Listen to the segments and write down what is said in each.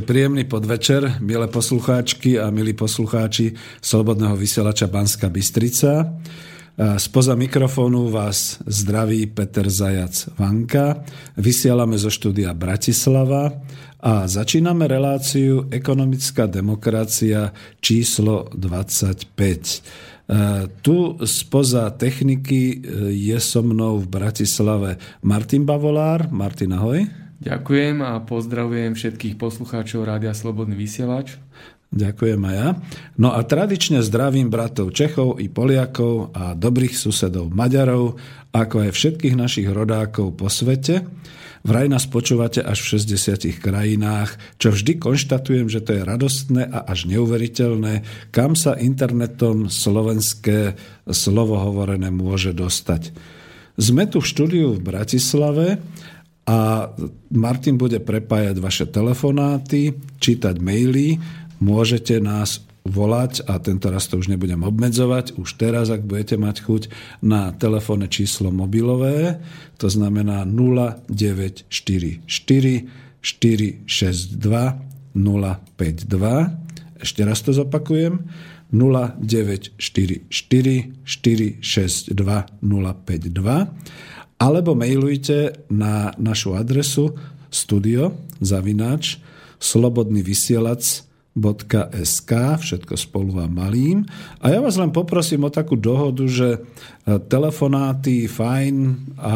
Takže príjemný podvečer, milé poslucháčky a milí poslucháči Slobodného vysielača Banska Bystrica. Spoza mikrofónu vás zdraví Peter Zajac Vanka. Vysielame zo štúdia Bratislava a začíname reláciu Ekonomická demokracia číslo 25. Tu spoza techniky je so mnou v Bratislave Martin Bavolár. Martin, ahoj. Ďakujem a pozdravujem všetkých poslucháčov Rádia Slobodný vysielač. Ďakujem aj ja. No a tradične zdravím bratov Čechov i Poliakov a dobrých susedov Maďarov, ako aj všetkých našich rodákov po svete. Vraj nás počúvate až v 60 krajinách, čo vždy konštatujem, že to je radostné a až neuveriteľné, kam sa internetom slovenské slovo hovorené môže dostať. Sme tu v štúdiu v Bratislave a Martin bude prepájať vaše telefonáty, čítať maily, môžete nás volať a tento raz to už nebudem obmedzovať. Už teraz, ak budete mať chuť na telefónne číslo mobilové, to znamená 0944 462 052. Ešte raz to zopakujem. 0944 462 052 alebo mailujte na našu adresu studio zavináč slobodný vysielač .sk, všetko spolu vám malým. A ja vás len poprosím o takú dohodu, že telefonáty, fajn a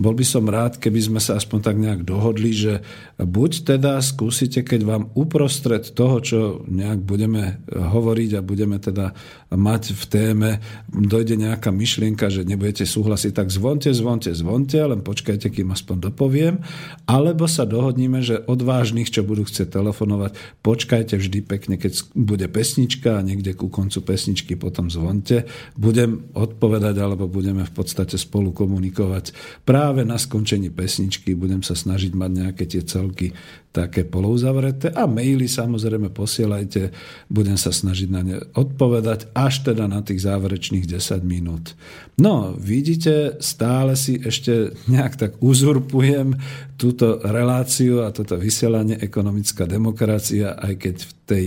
bol by som rád, keby sme sa aspoň tak nejak dohodli, že buď teda skúsite, keď vám uprostred toho, čo nejak budeme hovoriť a budeme teda mať v téme, dojde nejaká myšlienka, že nebudete súhlasiť, tak zvonte, zvonte, zvonte, len počkajte, kým aspoň dopoviem, alebo sa dohodníme, že odvážnych, čo budú chcieť telefonovať, počkajte vždy pekne, keď bude pesnička a niekde ku koncu pesničky potom zvonte. Budem odpovedať povedať, alebo budeme v podstate spolu komunikovať. Práve na skončení pesničky budem sa snažiť mať nejaké tie celky také polouzavreté a maily samozrejme posielajte, budem sa snažiť na ne odpovedať až teda na tých záverečných 10 minút. No, vidíte, stále si ešte nejak tak uzurpujem túto reláciu a toto vysielanie ekonomická demokracia, aj keď v tej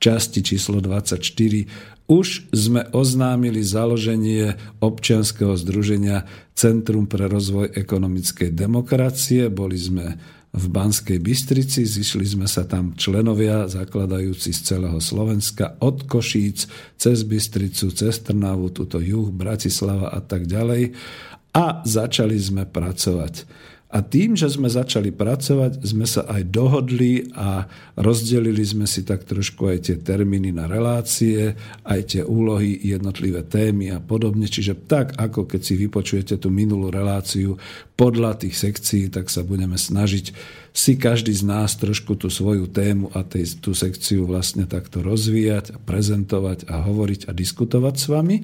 časti číslo 24 už sme oznámili založenie občianského združenia Centrum pre rozvoj ekonomickej demokracie. Boli sme v Banskej Bystrici, zišli sme sa tam členovia zakladajúci z celého Slovenska, od Košíc, cez Bystricu, cez Trnavu, tuto juh, Bratislava a tak ďalej. A začali sme pracovať. A tým, že sme začali pracovať, sme sa aj dohodli a rozdelili sme si tak trošku aj tie termíny na relácie, aj tie úlohy, jednotlivé témy a podobne. Čiže tak, ako keď si vypočujete tú minulú reláciu podľa tých sekcií, tak sa budeme snažiť si každý z nás trošku tú svoju tému a tej, tú sekciu vlastne takto rozvíjať prezentovať a hovoriť a diskutovať s vami.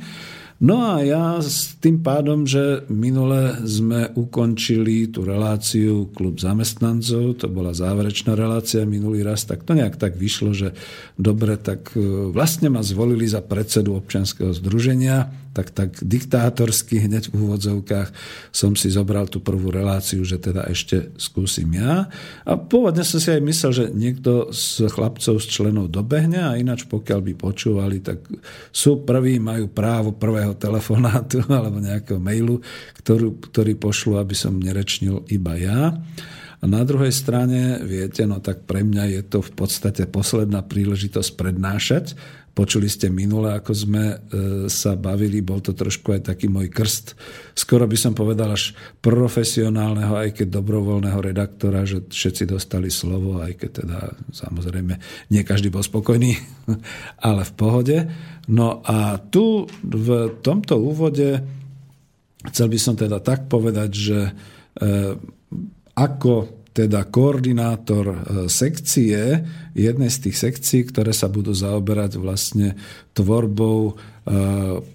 No a ja s tým pádom, že minule sme ukončili tú reláciu klub zamestnancov, to bola záverečná relácia minulý raz, tak to nejak tak vyšlo, že dobre, tak e, vlastne ma zvolili za predsedu občianského združenia, tak, tak diktátorsky hneď v úvodzovkách som si zobral tú prvú reláciu, že teda ešte skúsim ja. A pôvodne som si aj myslel, že niekto z chlapcov, z členov dobehne a ináč pokiaľ by počúvali, tak sú prví, majú právo prvého telefonátu alebo nejakého mailu, ktorú, ktorý pošlu, aby som nerečnil iba ja. A na druhej strane, viete, no tak pre mňa je to v podstate posledná príležitosť prednášať, Počuli ste minule, ako sme e, sa bavili, bol to trošku aj taký môj krst. Skoro by som povedal až profesionálneho, aj keď dobrovoľného redaktora, že všetci dostali slovo, aj keď teda samozrejme nie každý bol spokojný, ale v pohode. No a tu v tomto úvode chcel by som teda tak povedať, že e, ako teda koordinátor e, sekcie, jednej z tých sekcií, ktoré sa budú zaoberať vlastne tvorbou e,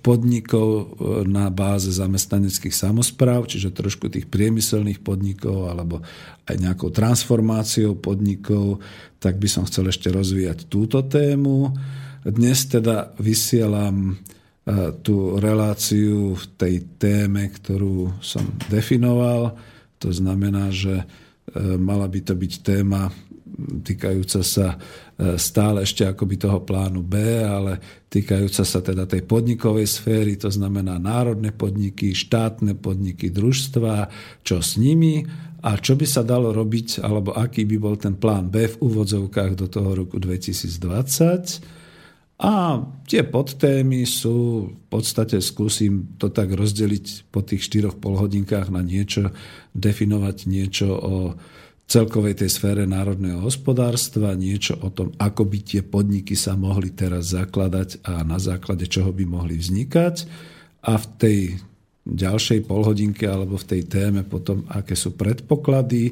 podnikov e, na báze zamestnaneckých samozpráv, čiže trošku tých priemyselných podnikov alebo aj nejakou transformáciou podnikov, tak by som chcel ešte rozvíjať túto tému. Dnes teda vysielam tú reláciu v tej téme, ktorú som definoval. To znamená, že mala by to byť téma týkajúca sa e, stále ešte akoby toho plánu B, ale týkajúca sa teda tej podnikovej sféry, to znamená národné podniky, štátne podniky, družstva, čo s nimi a čo by sa dalo robiť, alebo aký by bol ten plán B v úvodzovkách do toho roku 2020. A tie podtémy sú, v podstate skúsim to tak rozdeliť po tých štyroch polhodinkách na niečo, definovať niečo o celkovej tej sfére národného hospodárstva, niečo o tom, ako by tie podniky sa mohli teraz zakladať a na základe čoho by mohli vznikať. A v tej ďalšej polhodinke alebo v tej téme potom, aké sú predpoklady,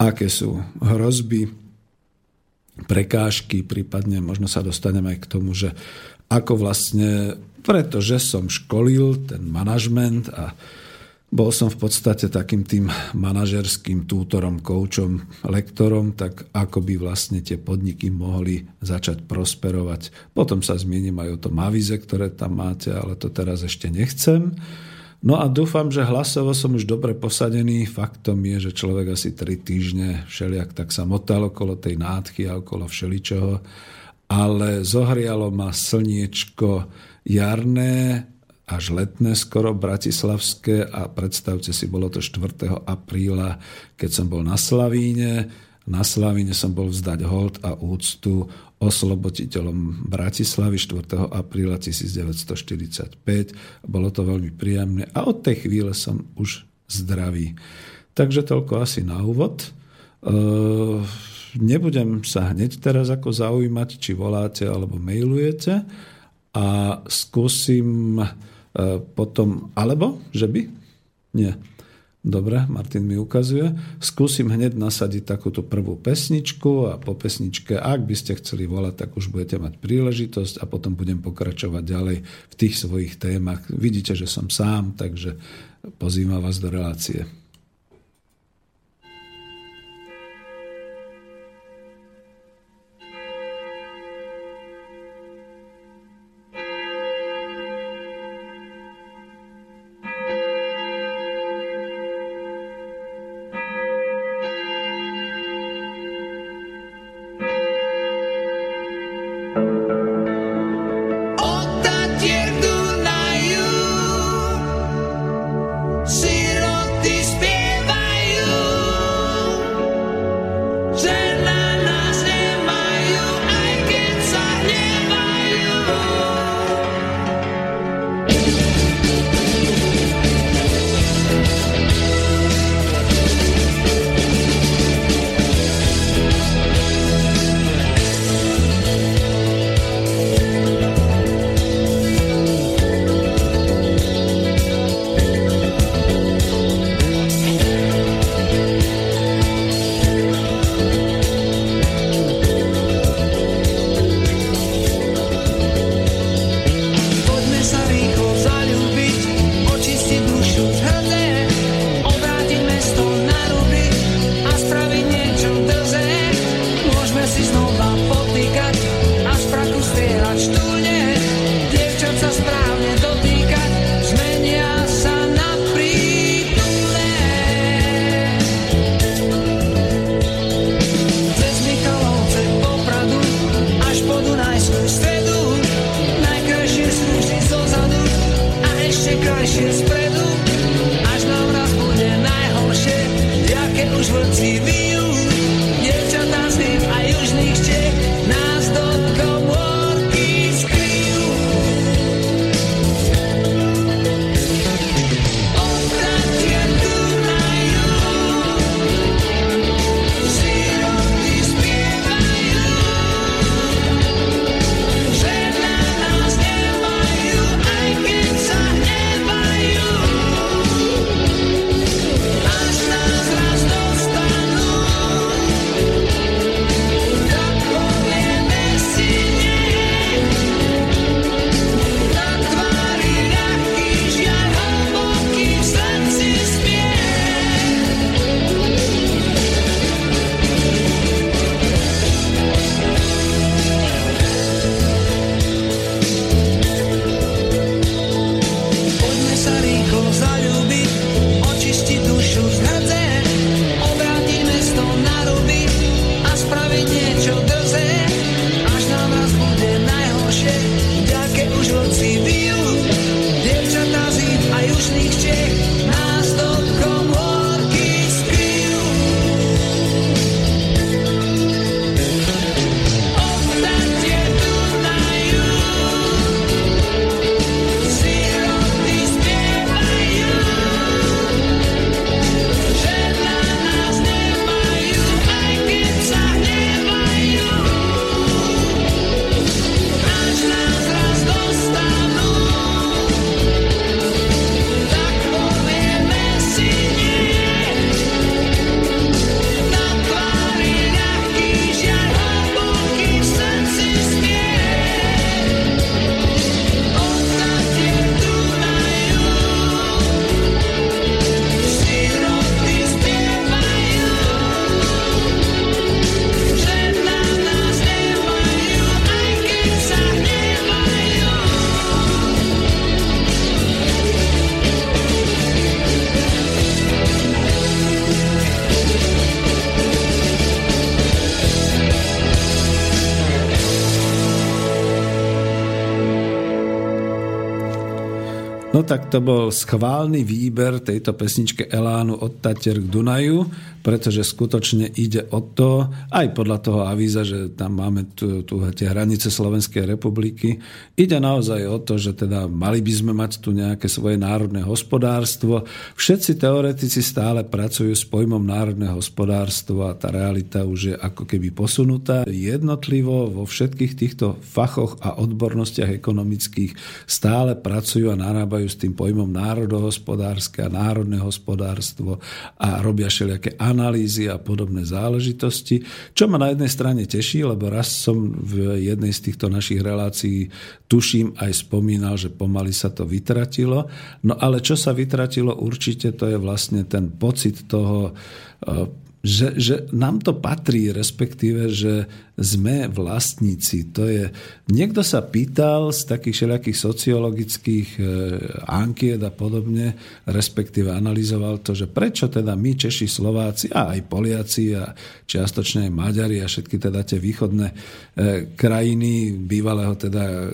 aké sú hrozby, prekážky, prípadne možno sa dostaneme aj k tomu, že ako vlastne, pretože som školil ten manažment a bol som v podstate takým tým manažerským tútorom, koučom, lektorom, tak ako by vlastne tie podniky mohli začať prosperovať. Potom sa zmiením aj o tom avize, ktoré tam máte, ale to teraz ešte nechcem. No a dúfam, že hlasovo som už dobre posadený. Faktom je, že človek asi tri týždne všelijak tak sa motal okolo tej nádchy a okolo všeličoho. Ale zohrialo ma slniečko jarné, až letné skoro bratislavské a predstavte si, bolo to 4. apríla, keď som bol na Slavíne. Na Slavíne som bol vzdať hold a úctu osloboditeľom Bratislavy 4. apríla 1945. Bolo to veľmi príjemné a od tej chvíle som už zdravý. Takže toľko asi na úvod. E, nebudem sa hneď teraz ako zaujímať, či voláte alebo mailujete a skúsim potom, alebo, že by? Nie. Dobre, Martin mi ukazuje. Skúsim hneď nasadiť takúto prvú pesničku a po pesničke, ak by ste chceli volať, tak už budete mať príležitosť a potom budem pokračovať ďalej v tých svojich témach. Vidíte, že som sám, takže pozývam vás do relácie. To bol schválny výber tejto pesničke Elánu od Tatier k Dunaju, pretože skutočne ide o to, aj podľa toho avíza, že tam máme tu, tu tie hranice Slovenskej republiky, ide naozaj o to, že teda mali by sme mať tu nejaké svoje národné hospodárstvo. Všetci teoretici stále pracujú s pojmom národné hospodárstvo a tá realita už je ako keby posunutá. Jednotlivo vo všetkých týchto fachoch a odbornostiach ekonomických stále pracujú a narábajú s tým pojmom národohospodárske a národné hospodárstvo a robia všelijaké analýzy a podobné záležitosti, čo ma na jednej strane teší, lebo raz som v jednej z týchto našich relácií tuším aj spomínal, že pomaly sa to vytratilo. No ale čo sa vytratilo určite, to je vlastne ten pocit toho eh, že, že nám to patrí, respektíve, že sme vlastníci. To je, niekto sa pýtal z takých všelijakých sociologických e, ankiet a podobne, respektíve analyzoval to, že prečo teda my, Češi, Slováci a aj Poliaci a čiastočne aj Maďari a všetky teda tie východné e, krajiny bývalého teda e,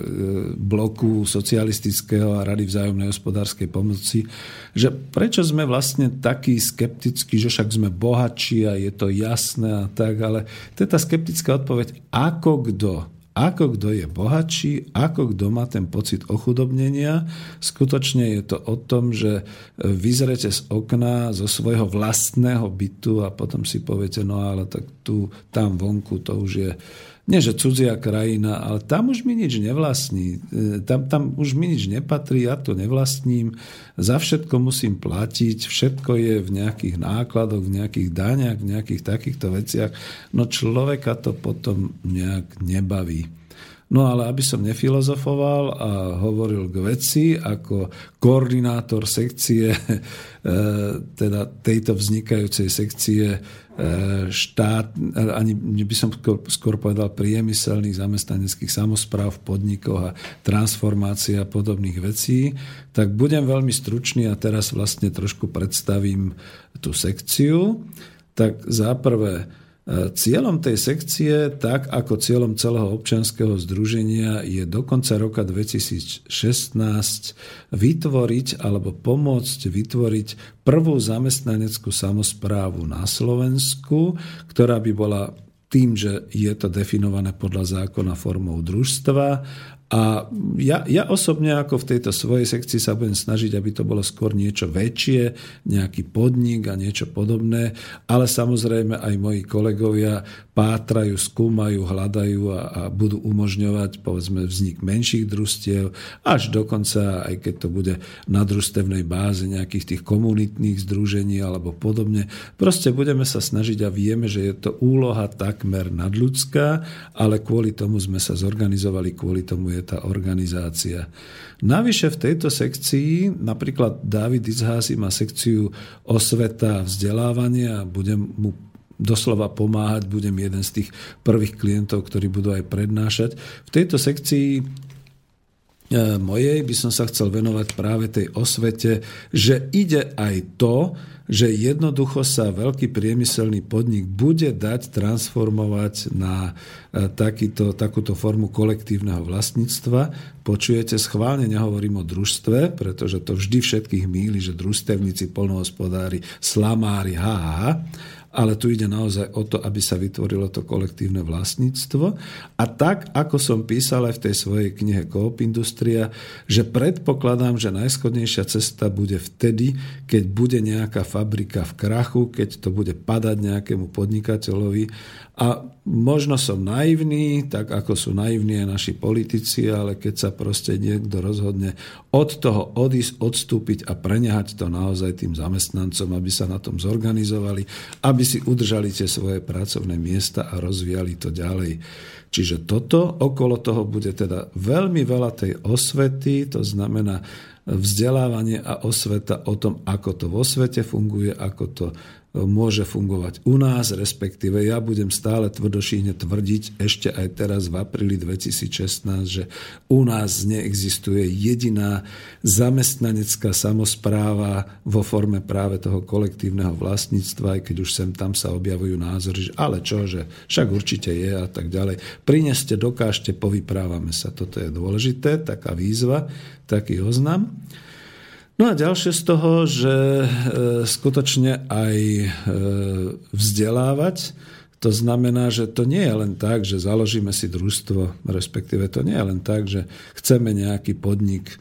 bloku socialistického a rady vzájomnej hospodárskej pomoci, že prečo sme vlastne takí skeptickí, že však sme bohatší a je to jasné a tak, ale to je tá skeptická odpoveď, ako kto ako kto je bohatší, ako kto má ten pocit ochudobnenia. Skutočne je to o tom, že vyzrete z okna zo svojho vlastného bytu a potom si poviete, no ale tak tu, tam vonku to už je nie že cudzia krajina, ale tam už mi nič nevlastní. Tam, tam už mi nič nepatrí, ja to nevlastním. Za všetko musím platiť, všetko je v nejakých nákladoch, v nejakých daňach, v nejakých takýchto veciach. No človeka to potom nejak nebaví. No ale aby som nefilozofoval a hovoril k veci ako koordinátor sekcie, teda tejto vznikajúcej sekcie štát, ani by som skôr povedal priemyselných zamestnaneckých samozpráv v podnikoch a transformácia podobných vecí, tak budem veľmi stručný a teraz vlastne trošku predstavím tú sekciu. Tak za prvé, Cieľom tej sekcie, tak ako cieľom celého občianského združenia, je do konca roka 2016 vytvoriť alebo pomôcť vytvoriť prvú zamestnaneckú samozprávu na Slovensku, ktorá by bola tým, že je to definované podľa zákona formou družstva a ja, ja osobne ako v tejto svojej sekcii sa budem snažiť, aby to bolo skôr niečo väčšie, nejaký podnik a niečo podobné, ale samozrejme aj moji kolegovia pátrajú, skúmajú, hľadajú a, a budú umožňovať povedzme vznik menších družstiev, až dokonca, aj keď to bude na družstevnej báze nejakých tých komunitných združení alebo podobne. Proste budeme sa snažiť a vieme, že je to úloha takmer nadľudská, ale kvôli tomu sme sa zorganizovali, kvôli tomu je tá organizácia. Navyše v tejto sekcii napríklad David Izhási má sekciu osveta vzdelávania budem mu doslova pomáhať, budem jeden z tých prvých klientov, ktorí budú aj prednášať. V tejto sekcii e, mojej by som sa chcel venovať práve tej osvete, že ide aj to, že jednoducho sa veľký priemyselný podnik bude dať transformovať na e, takýto, takúto formu kolektívneho vlastníctva. Počujete, schválne nehovorím o družstve, pretože to vždy všetkých míli, že družstevníci, polnohospodári, slamári, ha, ha, ha ale tu ide naozaj o to, aby sa vytvorilo to kolektívne vlastníctvo. A tak, ako som písal aj v tej svojej knihe Coop Industria, že predpokladám, že najschodnejšia cesta bude vtedy, keď bude nejaká fabrika v krachu, keď to bude padať nejakému podnikateľovi a možno som naivný, tak ako sú naivní aj naši politici, ale keď sa proste niekto rozhodne od toho odísť, odstúpiť a preňahať to naozaj tým zamestnancom, aby sa na tom zorganizovali, aby si udržali tie svoje pracovné miesta a rozvíjali to ďalej. Čiže toto, okolo toho bude teda veľmi veľa tej osvety, to znamená vzdelávanie a osveta o tom, ako to vo svete funguje, ako to môže fungovať u nás, respektíve ja budem stále tvrdošíne tvrdiť ešte aj teraz v apríli 2016, že u nás neexistuje jediná zamestnanecká samozpráva vo forme práve toho kolektívneho vlastníctva, aj keď už sem tam sa objavujú názory, že ale čo, že však určite je a tak ďalej. Prineste, dokážte, povyprávame sa. Toto je dôležité, taká výzva, taký oznam. No a ďalšie z toho, že e, skutočne aj e, vzdelávať, to znamená, že to nie je len tak, že založíme si družstvo, respektíve to nie je len tak, že chceme nejaký podnik e,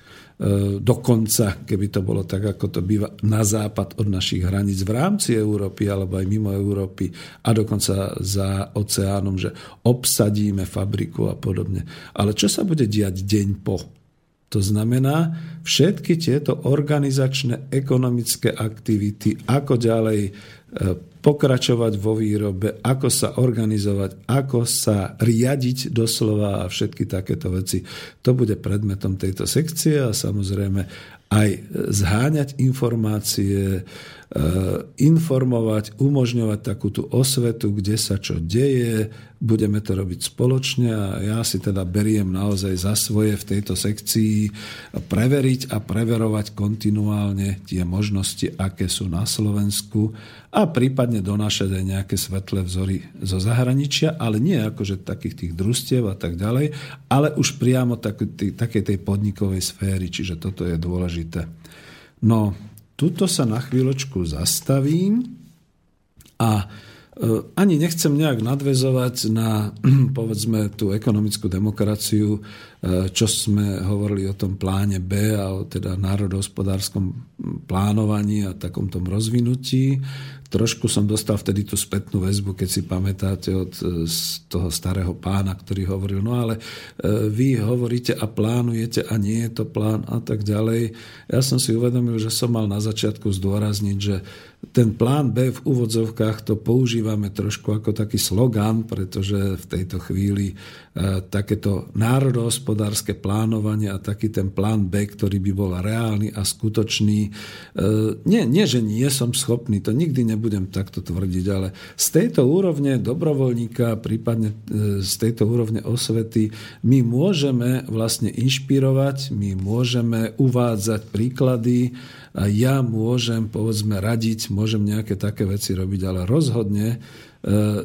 dokonca, keby to bolo tak, ako to býva, na západ od našich hraníc v rámci Európy alebo aj mimo Európy a dokonca za oceánom, že obsadíme fabriku a podobne. Ale čo sa bude diať deň po? To znamená, všetky tieto organizačné, ekonomické aktivity, ako ďalej e, pokračovať vo výrobe, ako sa organizovať, ako sa riadiť doslova a všetky takéto veci. To bude predmetom tejto sekcie a samozrejme aj zháňať informácie, informovať, umožňovať takú tú osvetu, kde sa čo deje, budeme to robiť spoločne a ja si teda beriem naozaj za svoje v tejto sekcii preveriť a preverovať kontinuálne tie možnosti, aké sú na Slovensku a prípadne donášať aj nejaké svetlé vzory zo zahraničia, ale nie akože takých tých družstiev a tak ďalej, ale už priamo tak, takej tej podnikovej sféry, čiže toto je dôležité. No, Tuto sa na chvíľočku zastavím a e, ani nechcem nejak nadvezovať na, povedzme, tú ekonomickú demokraciu, čo sme hovorili o tom pláne B a o teda národohospodárskom plánovaní a takom tom rozvinutí. Trošku som dostal vtedy tú spätnú väzbu, keď si pamätáte od e, toho starého pána, ktorý hovoril, no ale e, vy hovoríte a plánujete a nie je to plán a tak ďalej. Ja som si uvedomil, že som mal na začiatku zdôrazniť, že ten plán B v úvodzovkách to používame trošku ako taký slogan, pretože v tejto chvíli takéto národohospodárske plánovanie a taký ten plán B, ktorý by bol reálny a skutočný, nie, nie že nie som schopný, to nikdy ne nebudem takto tvrdiť, ale z tejto úrovne dobrovoľníka, prípadne e, z tejto úrovne osvety, my môžeme vlastne inšpirovať, my môžeme uvádzať príklady a ja môžem, povedzme, radiť, môžem nejaké také veci robiť, ale rozhodne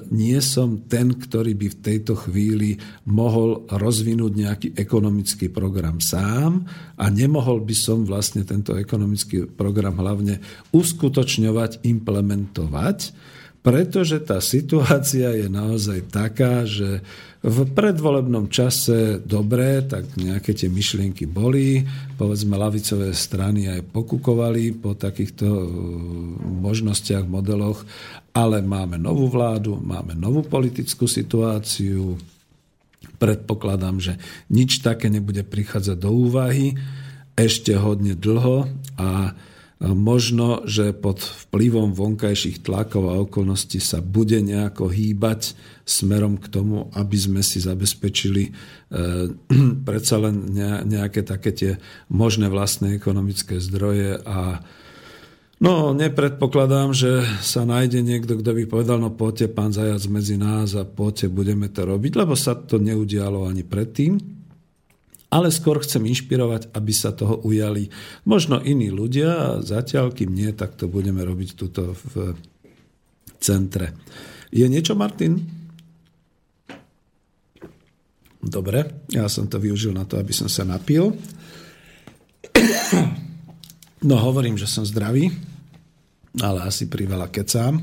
nie som ten, ktorý by v tejto chvíli mohol rozvinúť nejaký ekonomický program sám a nemohol by som vlastne tento ekonomický program hlavne uskutočňovať, implementovať, pretože tá situácia je naozaj taká, že v predvolebnom čase dobre, tak nejaké tie myšlienky boli, povedzme lavicové strany aj pokukovali po takýchto uh, možnostiach, modeloch, ale máme novú vládu, máme novú politickú situáciu, predpokladám, že nič také nebude prichádzať do úvahy. Ešte hodne dlho a možno, že pod vplyvom vonkajších tlakov a okolností sa bude nejako hýbať smerom k tomu, aby sme si zabezpečili e, predsa len nejaké také tie možné vlastné ekonomické zdroje a No, nepredpokladám, že sa nájde niekto, kto by povedal, no poďte, pán Zajac, medzi nás a poďte, budeme to robiť, lebo sa to neudialo ani predtým ale skôr chcem inšpirovať, aby sa toho ujali možno iní ľudia a zatiaľ, kým nie, tak to budeme robiť tuto v centre. Je niečo, Martin? Dobre, ja som to využil na to, aby som sa napil. No hovorím, že som zdravý, ale asi priveľa kecám.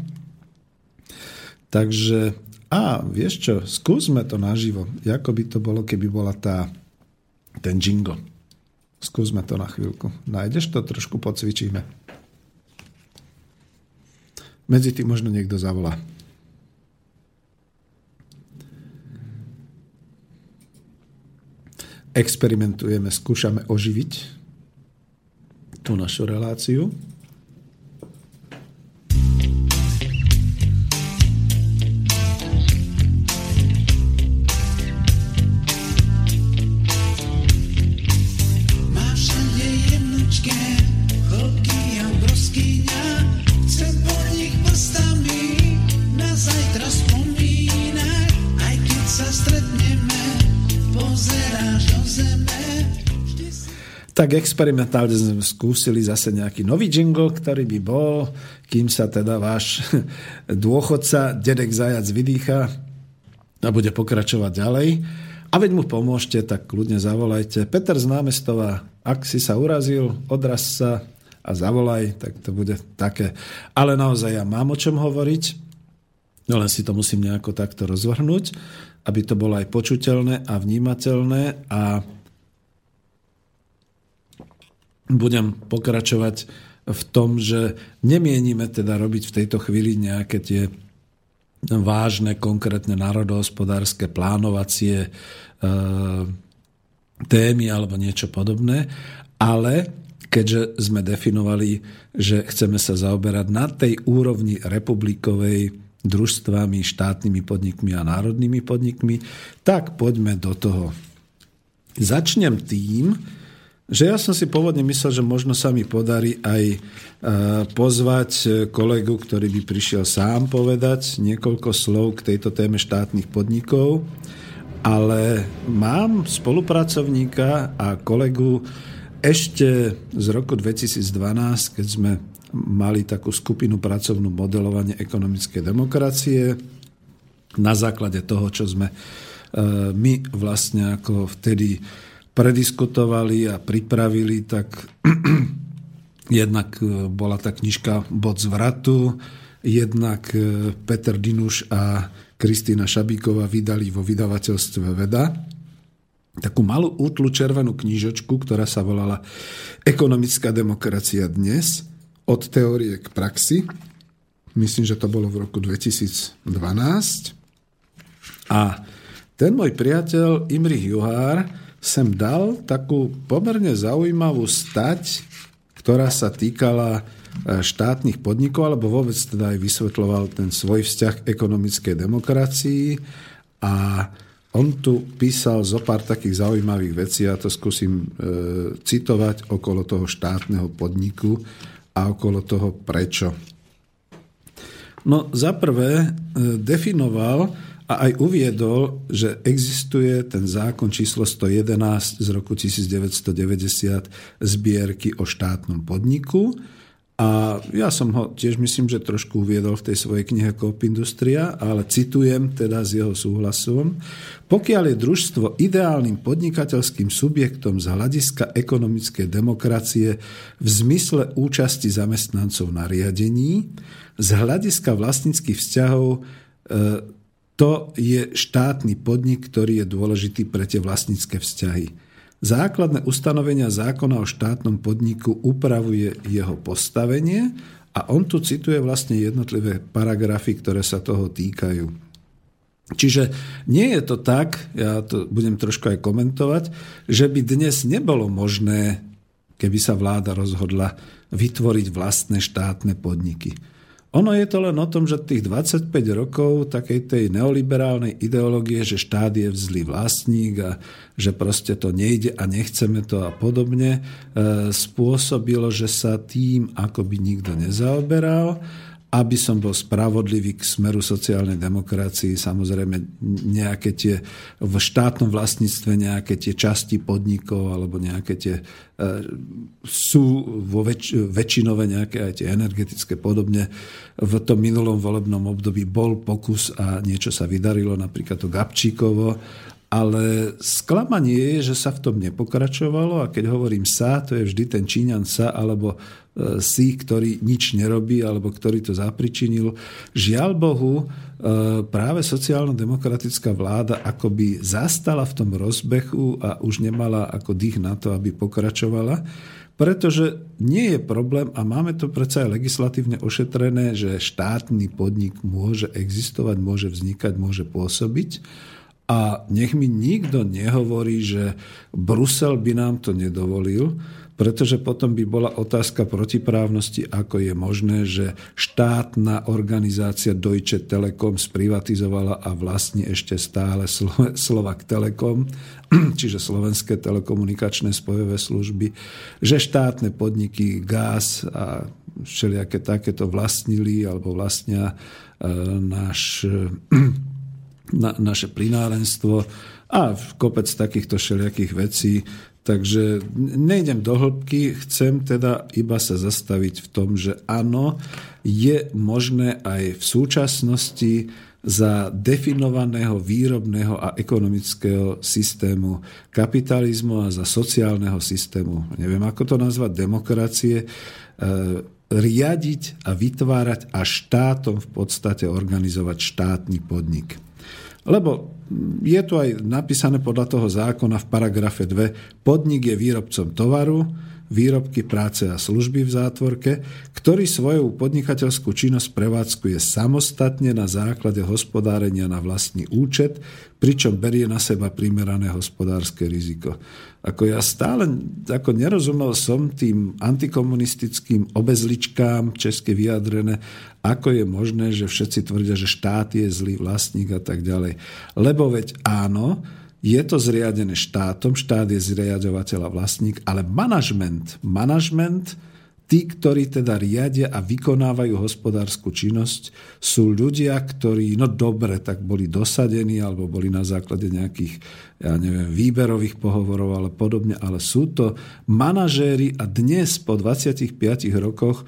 Takže, a vieš čo, skúsme to naživo. Ako by to bolo, keby bola tá ten jingle. Skúsme to na chvíľku. Nájdeš to? Trošku pocvičíme. Medzi tým možno niekto zavolá. Experimentujeme, skúšame oživiť tú našu reláciu. Tak experimentálne sme skúsili zase nejaký nový jingle, ktorý by bol, kým sa teda váš dôchodca, dedek zajac vydýcha a bude pokračovať ďalej. A veď mu pomôžte, tak kľudne zavolajte. Peter z námestova, ak si sa urazil, odraz sa a zavolaj, tak to bude také. Ale naozaj ja mám o čom hovoriť, no len si to musím nejako takto rozvrhnúť, aby to bolo aj počuteľné a vnímateľné a budem pokračovať v tom, že nemienime teda robiť v tejto chvíli nejaké tie vážne, konkrétne národohospodárske plánovacie e, témy alebo niečo podobné, ale keďže sme definovali, že chceme sa zaoberať na tej úrovni republikovej družstvami, štátnymi podnikmi a národnými podnikmi, tak poďme do toho. Začnem tým, že ja som si pôvodne myslel, že možno sa mi podarí aj e, pozvať kolegu, ktorý by prišiel sám povedať niekoľko slov k tejto téme štátnych podnikov, ale mám spolupracovníka a kolegu ešte z roku 2012, keď sme mali takú skupinu pracovnú modelovanie ekonomickej demokracie na základe toho, čo sme e, my vlastne ako vtedy prediskutovali a pripravili, tak jednak e, bola tá knižka Bod zvratu, jednak e, Peter Dinuš a Kristýna Šabíková vydali vo vydavateľstve Veda takú malú útlu červenú knižočku, ktorá sa volala Ekonomická demokracia dnes, od teórie k praxi. Myslím, že to bolo v roku 2012. A ten môj priateľ Imrich Juhár sem dal takú pomerne zaujímavú stať, ktorá sa týkala e, štátnych podnikov, alebo vôbec teda aj vysvetloval ten svoj vzťah k ekonomickej demokracii a on tu písal zo pár takých zaujímavých vecí, ja to skúsim e, citovať okolo toho štátneho podniku a okolo toho prečo. No za prvé e, definoval, a aj uviedol, že existuje ten zákon číslo 111 z roku 1990 zbierky o štátnom podniku A ja som ho tiež myslím, že trošku uviedol v tej svojej knihe Coop Industria, ale citujem teda s jeho súhlasom. Pokiaľ je družstvo ideálnym podnikateľským subjektom z hľadiska ekonomickej demokracie v zmysle účasti zamestnancov na riadení, z hľadiska vlastníckých vzťahov e, to je štátny podnik, ktorý je dôležitý pre tie vlastnícke vzťahy. Základné ustanovenia zákona o štátnom podniku upravuje jeho postavenie a on tu cituje vlastne jednotlivé paragrafy, ktoré sa toho týkajú. Čiže nie je to tak, ja to budem trošku aj komentovať, že by dnes nebolo možné, keby sa vláda rozhodla vytvoriť vlastné štátne podniky. Ono je to len o tom, že tých 25 rokov takej tej neoliberálnej ideológie, že štát je zlý vlastník a že proste to nejde a nechceme to a podobne, e, spôsobilo, že sa tým akoby nikto nezaoberal aby som bol spravodlivý k smeru sociálnej demokracii, samozrejme nejaké tie v štátnom vlastníctve nejaké tie časti podnikov alebo nejaké tie e, sú vo väč, väčšinové nejaké aj tie energetické podobne. V tom minulom volebnom období bol pokus a niečo sa vydarilo, napríklad to Gabčíkovo, ale sklamanie je, že sa v tom nepokračovalo a keď hovorím sa, to je vždy ten Číňan sa alebo e, si, ktorý nič nerobí alebo ktorý to zapričinil. Žiaľ Bohu, e, práve sociálno-demokratická vláda akoby zastala v tom rozbechu a už nemala ako dých na to, aby pokračovala. Pretože nie je problém, a máme to predsa aj legislatívne ošetrené, že štátny podnik môže existovať, môže vznikať, môže pôsobiť a nech mi nikto nehovorí, že Brusel by nám to nedovolil, pretože potom by bola otázka protiprávnosti, ako je možné, že štátna organizácia Deutsche Telekom sprivatizovala a vlastne ešte stále Slovak Telekom, čiže slovenské telekomunikačné spojové služby, že štátne podniky GAS a všelijaké takéto vlastnili alebo vlastnia e, náš na, naše plinárenstvo a kopec takýchto všelijakých vecí. Takže nejdem do hĺbky, chcem teda iba sa zastaviť v tom, že áno, je možné aj v súčasnosti za definovaného výrobného a ekonomického systému kapitalizmu a za sociálneho systému, neviem ako to nazvať, demokracie, e, riadiť a vytvárať a štátom v podstate organizovať štátny podnik. Lebo je tu aj napísané podľa toho zákona v paragrafe 2, podnik je výrobcom tovaru, výrobky, práce a služby v zátvorke, ktorý svoju podnikateľskú činnosť prevádzkuje samostatne na základe hospodárenia na vlastný účet, pričom berie na seba primerané hospodárske riziko. Ako ja stále ako nerozumel som tým antikomunistickým obezličkám česky vyjadrené, ako je možné, že všetci tvrdia, že štát je zlý vlastník a tak ďalej. Lebo veď áno, je to zriadené štátom, štát je zriadovateľ a vlastník, ale manažment, manažment, tí, ktorí teda riadia a vykonávajú hospodárskú činnosť, sú ľudia, ktorí, no dobre, tak boli dosadení alebo boli na základe nejakých, ja neviem, výberových pohovorov ale podobne, ale sú to manažéri a dnes po 25 rokoch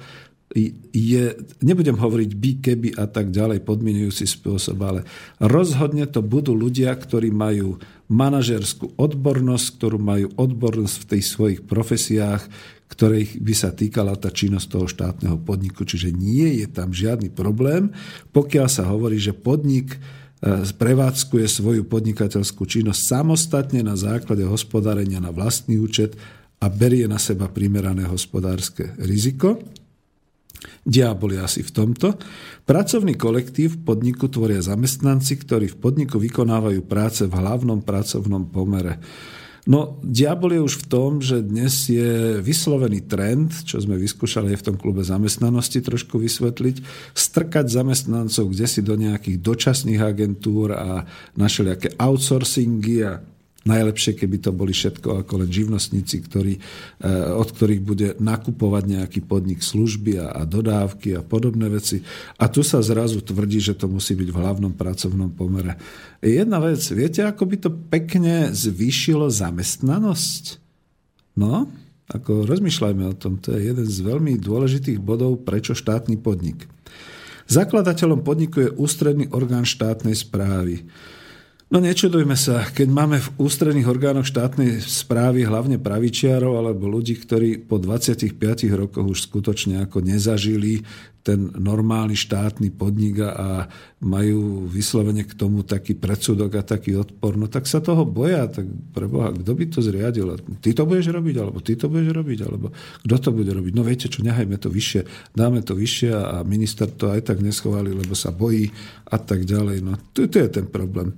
je, nebudem hovoriť by, keby a tak ďalej, podmienujúci spôsob, ale rozhodne to budú ľudia, ktorí majú manažerskú odbornosť, ktorú majú odbornosť v tých svojich profesiách, ktorých by sa týkala tá činnosť toho štátneho podniku. Čiže nie je tam žiadny problém, pokiaľ sa hovorí, že podnik e, prevádzkuje svoju podnikateľskú činnosť samostatne na základe hospodárenia na vlastný účet a berie na seba primerané hospodárske riziko. Diabol je asi v tomto. Pracovný kolektív v podniku tvoria zamestnanci, ktorí v podniku vykonávajú práce v hlavnom pracovnom pomere. No, diabol je už v tom, že dnes je vyslovený trend, čo sme vyskúšali aj v tom klube zamestnanosti trošku vysvetliť, strkať zamestnancov kde si do nejakých dočasných agentúr a našelijaké outsourcingy a Najlepšie, keby to boli všetko ako len živnostníci, ktorí, eh, od ktorých bude nakupovať nejaký podnik služby a, a dodávky a podobné veci. A tu sa zrazu tvrdí, že to musí byť v hlavnom pracovnom pomere. Jedna vec, viete, ako by to pekne zvýšilo zamestnanosť? No, Ako rozmýšľajme o tom, to je jeden z veľmi dôležitých bodov, prečo štátny podnik. Zakladateľom podniku je ústredný orgán štátnej správy. No nečudujme sa, keď máme v ústredných orgánoch štátnej správy hlavne pravičiarov alebo ľudí, ktorí po 25 rokoch už skutočne ako nezažili ten normálny štátny podnik a majú vyslovene k tomu taký predsudok a taký odpor, no tak sa toho boja. Tak preboha, kto by to zriadil? Ty to budeš robiť, alebo ty to budeš robiť, alebo kto to bude robiť? No viete čo, nehajme to vyššie, dáme to vyššie a minister to aj tak neschovali, lebo sa bojí a tak ďalej. No to, to je ten problém.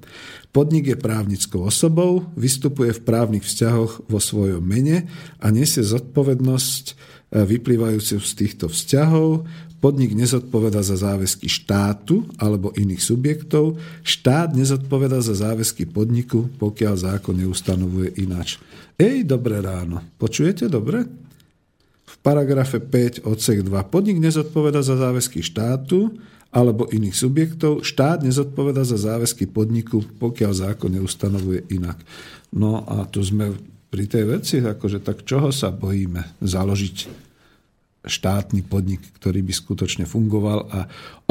Podnik je právnickou osobou, vystupuje v právnych vzťahoch vo svojom mene a nesie zodpovednosť e, vyplývajúcu z týchto vzťahov, Podnik nezodpoveda za záväzky štátu alebo iných subjektov. Štát nezodpoveda za záväzky podniku, pokiaľ zákon neustanovuje ináč. Ej, dobré ráno. Počujete dobre? V paragrafe 5 odsek 2 podnik nezodpoveda za záväzky štátu alebo iných subjektov. Štát nezodpoveda za záväzky podniku, pokiaľ zákon neustanovuje inak. No a tu sme pri tej veci, akože tak čoho sa bojíme založiť štátny podnik, ktorý by skutočne fungoval a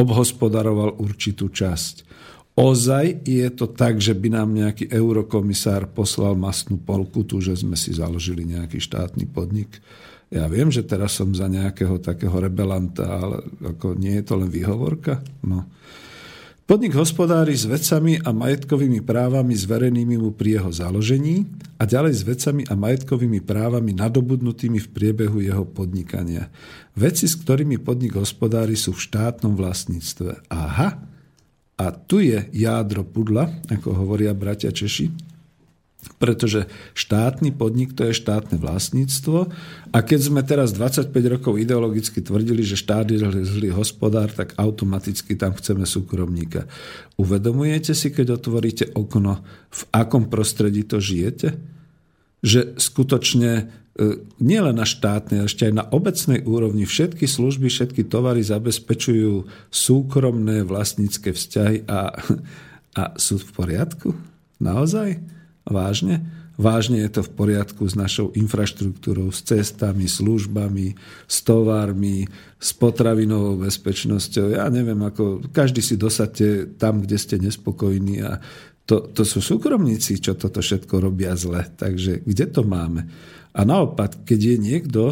obhospodaroval určitú časť. Ozaj je to tak, že by nám nejaký eurokomisár poslal masnú polkutu, že sme si založili nejaký štátny podnik. Ja viem, že teraz som za nejakého takého rebelanta, ale ako nie je to len výhovorka. No. Podnik hospodári s vecami a majetkovými právami zverenými mu pri jeho založení a ďalej s vecami a majetkovými právami nadobudnutými v priebehu jeho podnikania. Veci, s ktorými podnik hospodári, sú v štátnom vlastníctve. Aha, a tu je jádro pudla, ako hovoria bratia Češi, pretože štátny podnik to je štátne vlastníctvo a keď sme teraz 25 rokov ideologicky tvrdili, že štát je zlý hospodár, tak automaticky tam chceme súkromníka. Uvedomujete si, keď otvoríte okno, v akom prostredí to žijete? Že skutočne e, nielen na štátnej, ale ešte aj na obecnej úrovni všetky služby, všetky tovary zabezpečujú súkromné vlastnícke vzťahy a, a sú v poriadku? Naozaj? Vážne? Vážne je to v poriadku s našou infraštruktúrou, s cestami, službami, s tovarmi, s potravinovou bezpečnosťou. Ja neviem, ako každý si dosadte tam, kde ste nespokojní a to, to sú súkromníci, čo toto všetko robia zle. Takže kde to máme? A naopak, keď je niekto,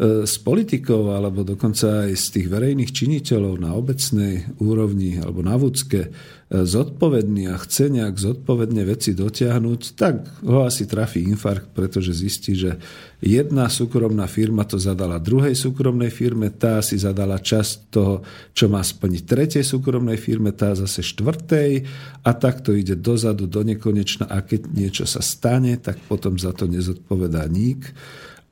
z politikov alebo dokonca aj z tých verejných činiteľov na obecnej úrovni alebo na vúcke e, zodpovedný a chce nejak zodpovedne veci dotiahnuť, tak ho asi trafí infarkt, pretože zistí, že jedna súkromná firma to zadala druhej súkromnej firme, tá si zadala časť toho, čo má splniť tretej súkromnej firme, tá zase štvrtej a tak to ide dozadu, do nekonečna a keď niečo sa stane, tak potom za to nezodpovedá ník.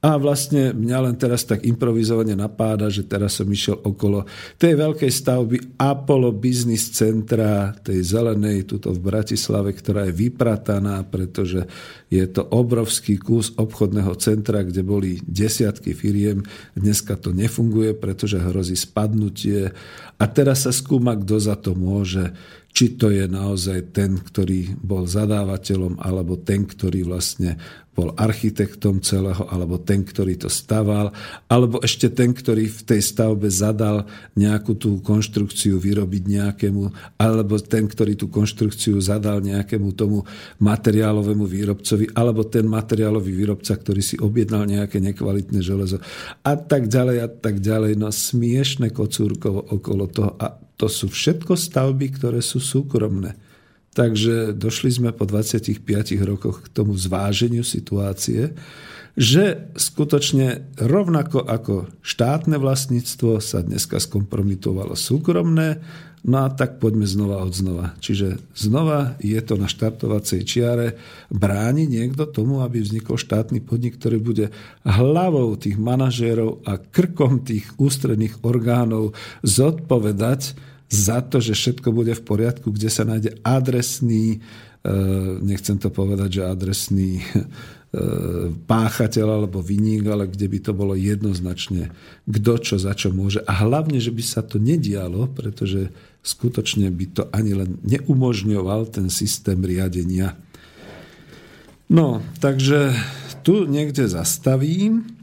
A vlastne mňa len teraz tak improvizovane napáda, že teraz som išiel okolo tej veľkej stavby Apollo Business Centra, tej zelenej tuto v Bratislave, ktorá je vyprataná, pretože je to obrovský kus obchodného centra, kde boli desiatky firiem. Dneska to nefunguje, pretože hrozí spadnutie. A teraz sa skúma, kto za to môže či to je naozaj ten, ktorý bol zadávateľom, alebo ten, ktorý vlastne bol architektom celého, alebo ten, ktorý to staval, alebo ešte ten, ktorý v tej stavbe zadal nejakú tú konštrukciu vyrobiť nejakému, alebo ten, ktorý tú konštrukciu zadal nejakému tomu materiálovému výrobcovi, alebo ten materiálový výrobca, ktorý si objednal nejaké nekvalitné železo a tak ďalej a tak ďalej. No smiešne kocúrkovo okolo toho a to sú všetko stavby, ktoré sú súkromné. Takže došli sme po 25 rokoch k tomu zváženiu situácie, že skutočne rovnako ako štátne vlastníctvo sa dneska skompromitovalo súkromné, no a tak poďme znova od znova. Čiže znova je to na štartovacej čiare, bráni niekto tomu, aby vznikol štátny podnik, ktorý bude hlavou tých manažérov a krkom tých ústredných orgánov zodpovedať za to, že všetko bude v poriadku, kde sa nájde adresný, e, nechcem to povedať, že adresný e, páchateľ alebo viník, ale kde by to bolo jednoznačne, kto čo za čo môže. A hlavne, že by sa to nedialo, pretože skutočne by to ani len neumožňoval ten systém riadenia. No, takže tu niekde zastavím.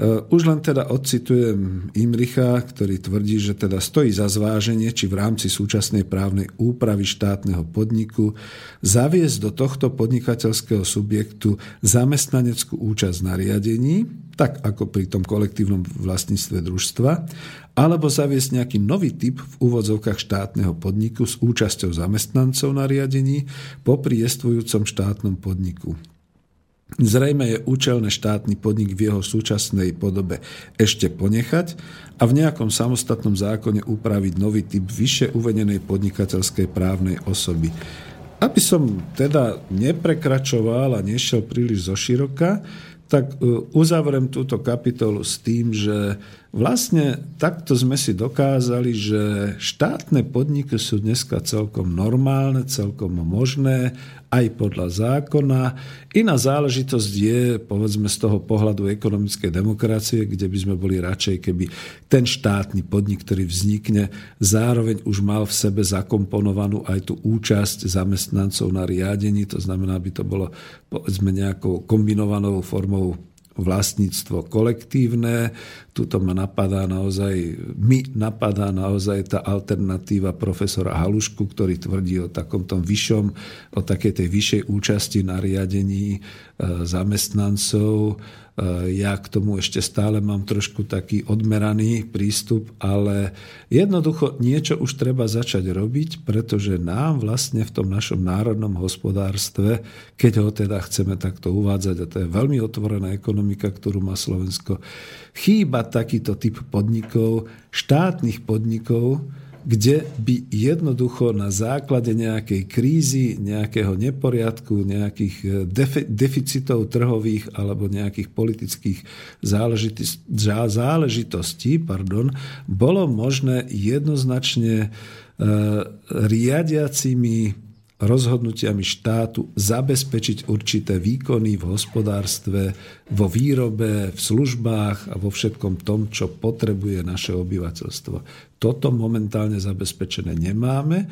E, už len teda odcitujem Imricha, ktorý tvrdí, že teda stojí za zváženie, či v rámci súčasnej právnej úpravy štátneho podniku zaviesť do tohto podnikateľského subjektu zamestnaneckú účasť na riadení, tak ako pri tom kolektívnom vlastníctve družstva, alebo zaviesť nejaký nový typ v úvodzovkách štátneho podniku s účasťou zamestnancov na riadení po priestvujúcom štátnom podniku. Zrejme je účelné štátny podnik v jeho súčasnej podobe ešte ponechať a v nejakom samostatnom zákone upraviť nový typ vyššie uvedenej podnikateľskej právnej osoby. Aby som teda neprekračoval a nešiel príliš zo široka, tak e, uzavrem túto kapitolu s tým, že vlastne takto sme si dokázali, že štátne podniky sú dneska celkom normálne, celkom možné aj podľa zákona. Iná záležitosť je, povedzme z toho pohľadu ekonomickej demokracie, kde by sme boli radšej, keby ten štátny podnik, ktorý vznikne, zároveň už mal v sebe zakomponovanú aj tú účasť zamestnancov na riadení, to znamená, aby to bolo povedzme nejakou kombinovanou formou vlastníctvo kolektívne. Tuto ma napadá naozaj, mi napadá naozaj tá alternatíva profesora Halušku, ktorý tvrdí o takom tom vyššom, o takej tej vyššej účasti na riadení e, zamestnancov. E, ja k tomu ešte stále mám trošku taký odmeraný prístup, ale jednoducho niečo už treba začať robiť, pretože nám vlastne v tom našom národnom hospodárstve, keď ho teda chceme takto uvádzať, a to je veľmi otvorená ekonomika, ktorú má Slovensko, chýba takýto typ podnikov, štátnych podnikov, kde by jednoducho na základe nejakej krízy, nejakého neporiadku, nejakých eh, deficitov trhových alebo nejakých politických záležitostí pardon, bolo možné jednoznačne eh, riadiacimi rozhodnutiami štátu zabezpečiť určité výkony v hospodárstve, vo výrobe, v službách a vo všetkom tom, čo potrebuje naše obyvateľstvo. Toto momentálne zabezpečené nemáme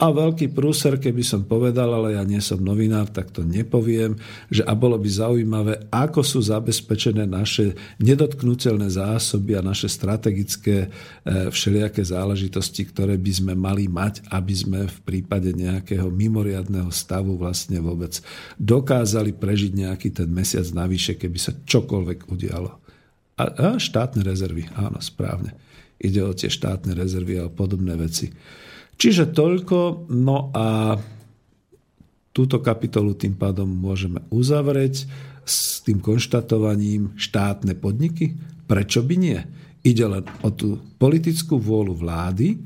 a veľký prúser, keby som povedal, ale ja nie som novinár, tak to nepoviem, že a bolo by zaujímavé, ako sú zabezpečené naše nedotknutelné zásoby a naše strategické e, všelijaké záležitosti, ktoré by sme mali mať, aby sme v prípade nejakého mimoriadného stavu vlastne vôbec dokázali prežiť nejaký ten mesiac navyše, keby sa čokoľvek udialo. A, a štátne rezervy, áno, správne. Ide o tie štátne rezervy a o podobné veci. Čiže toľko, no a túto kapitolu tým pádom môžeme uzavrieť s tým konštatovaním štátne podniky. Prečo by nie? Ide len o tú politickú vôľu vlády.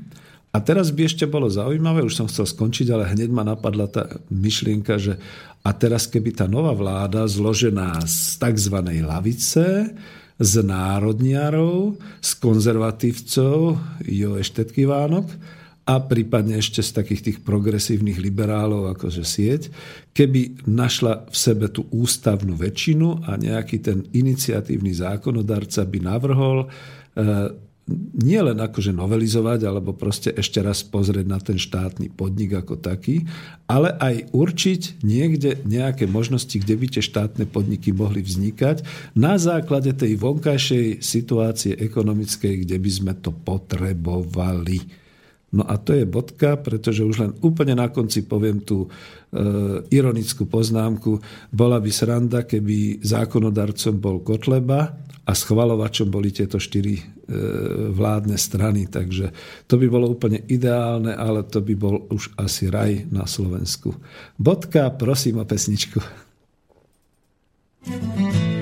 A teraz by ešte bolo zaujímavé, už som chcel skončiť, ale hneď ma napadla tá myšlienka, že a teraz keby tá nová vláda zložená z tzv. lavice, z národniarov, z konzervatívcov, jo eštetky Vánok, a prípadne ešte z takých tých progresívnych liberálov, akože sieť, keby našla v sebe tú ústavnú väčšinu a nejaký ten iniciatívny zákonodarca by navrhol e, nie len akože novelizovať, alebo proste ešte raz pozrieť na ten štátny podnik ako taký, ale aj určiť niekde nejaké možnosti, kde by tie štátne podniky mohli vznikať na základe tej vonkajšej situácie ekonomickej, kde by sme to potrebovali. No a to je bodka, pretože už len úplne na konci poviem tú e, ironickú poznámku. Bola by sranda, keby zákonodarcom bol Kotleba a schvalovačom boli tieto štyri e, vládne strany. Takže to by bolo úplne ideálne, ale to by bol už asi raj na Slovensku. Bodka, prosím o pesničku. thank you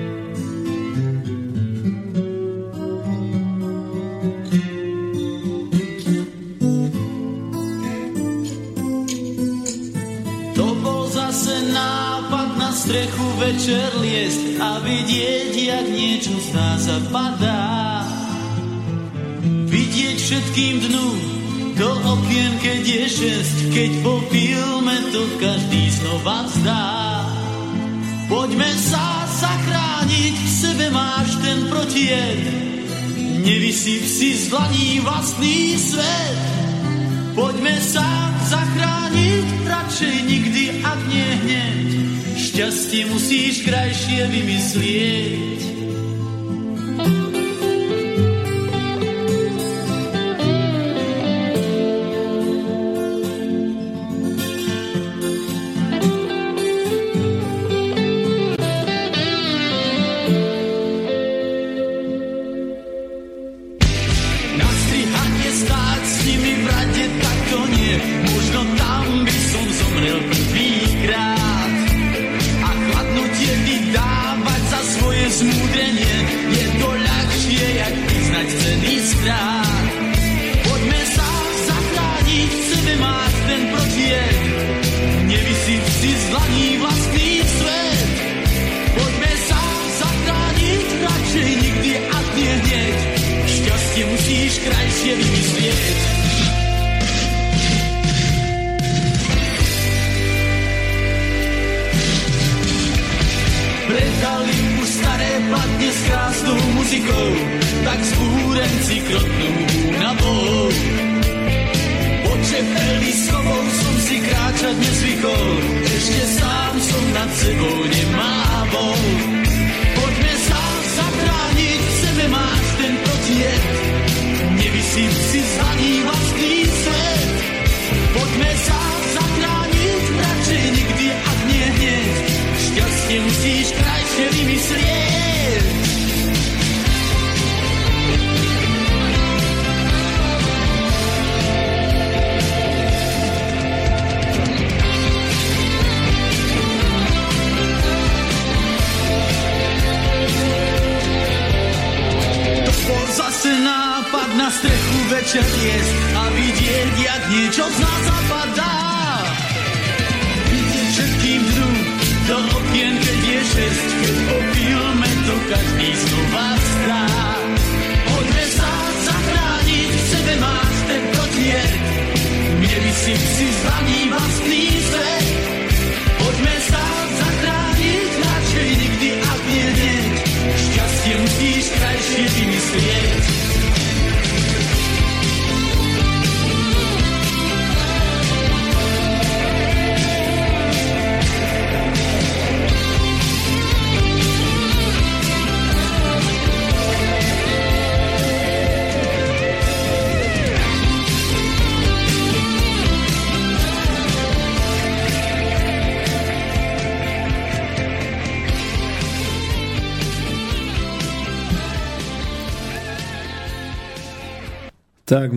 strechu večer liest a vidieť, jak niečo z nás zapadá. Vidieť všetkým dnu do okien, keď je šest, keď po filme to každý znova vzdá. Poďme sa zachrániť, v sebe máš ten protijed, nevysyp si z dlaní vlastný svet. Poďme sa zachrániť, radšej nikdy, ak nie hneď, šťastie musíš krajšie vymyslieť.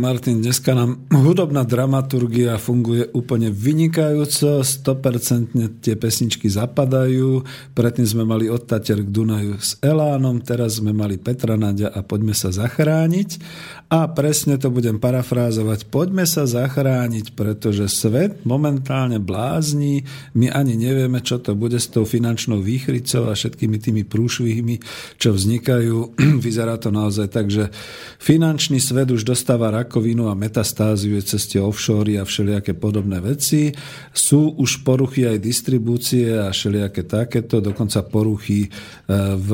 Martin, dneska nám hudobná dramaturgia funguje úplne vynikajúco, 100% tie pesničky zapadajú. Predtým sme mali od Tater k Dunaju s Elánom, teraz sme mali Petra Nadia a Poďme sa zachrániť. A presne to budem parafrázovať. Poďme sa zachrániť, pretože svet momentálne blázni. My ani nevieme, čo to bude s tou finančnou výchricou a všetkými tými prúšvihmi, čo vznikajú. Vyzerá to naozaj tak, že finančný svet už dostáva rakovinu a metastáziuje cez tie offshore a všelijaké podobné veci. Sú už poruchy aj distribúcie a všelijaké takéto, dokonca poruchy e, v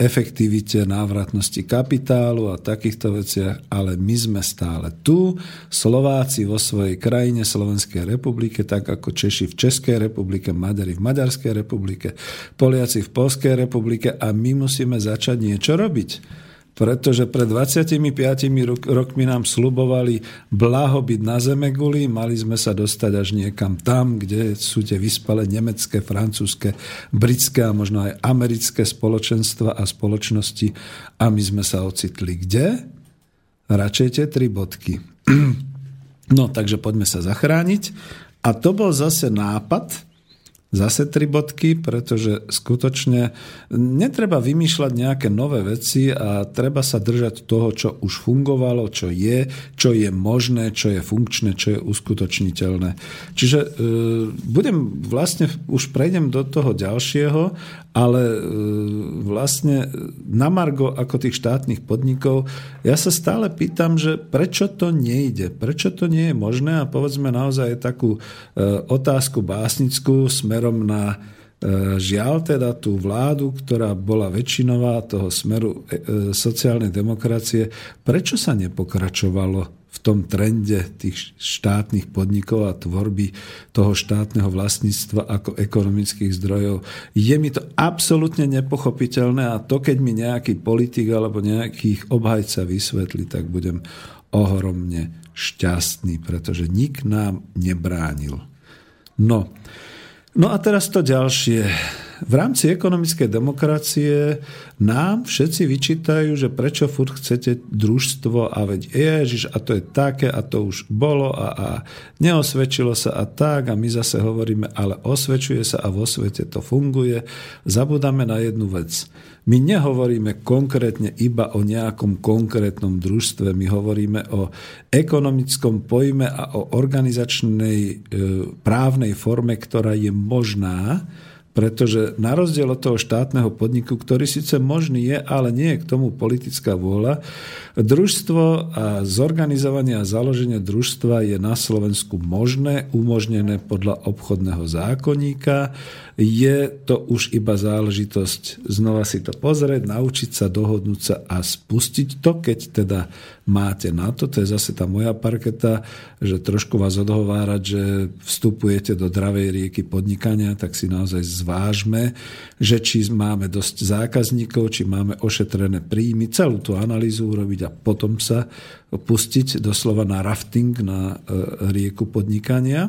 efektivite návratnosti kapitálu a takýchto veciach, ale my sme stále tu, Slováci vo svojej krajine, Slovenskej republike, tak ako Češi v Českej republike, Maďari v Maďarskej republike, Poliaci v Polskej republike a my musíme začať niečo robiť pretože pred 25 rok, rokmi nám slubovali blahobyt na Zemeguli, mali sme sa dostať až niekam tam, kde sú tie vyspalé nemecké, francúzske, britské a možno aj americké spoločenstva a spoločnosti a my sme sa ocitli kde? Radšej tie tri bodky. No, takže poďme sa zachrániť. A to bol zase nápad, zase tri bodky, pretože skutočne netreba vymýšľať nejaké nové veci a treba sa držať toho, čo už fungovalo, čo je, čo je možné, čo je funkčné, čo je uskutočniteľné. Čiže e, budem vlastne, už prejdem do toho ďalšieho, ale e, vlastne na Margo ako tých štátnych podnikov, ja sa stále pýtam, že prečo to nejde, prečo to nie je možné? A povedzme naozaj takú e, otázku básnickú smerom na e, žiaľ teda tú vládu, ktorá bola väčšinová toho smeru sociálnej demokracie, prečo sa nepokračovalo v tom trende tých štátnych podnikov a tvorby toho štátneho vlastníctva ako ekonomických zdrojov. Je mi to absolútne nepochopiteľné a to, keď mi nejaký politik alebo nejakých obhajca vysvetlí, tak budem ohromne šťastný, pretože nik nám nebránil. No, no a teraz to ďalšie v rámci ekonomickej demokracie nám všetci vyčítajú, že prečo furt chcete družstvo a veď ježiš a to je také a to už bolo a, a neosvedčilo sa a tak a my zase hovoríme, ale osvedčuje sa a vo svete to funguje. Zabudáme na jednu vec. My nehovoríme konkrétne iba o nejakom konkrétnom družstve, my hovoríme o ekonomickom pojme a o organizačnej e, právnej forme, ktorá je možná, pretože na rozdiel od toho štátneho podniku, ktorý síce možný je, ale nie je k tomu politická vôľa, družstvo a zorganizovanie a založenie družstva je na Slovensku možné, umožnené podľa obchodného zákonníka. Je to už iba záležitosť znova si to pozrieť, naučiť sa, dohodnúť sa a spustiť to, keď teda máte na to. To je zase tá moja parketa, že trošku vás odhovárať, že vstupujete do dravej rieky podnikania, tak si naozaj zvážme, že či máme dosť zákazníkov, či máme ošetrené príjmy, celú tú analýzu urobiť a potom sa pustiť doslova na rafting na e, rieku podnikania.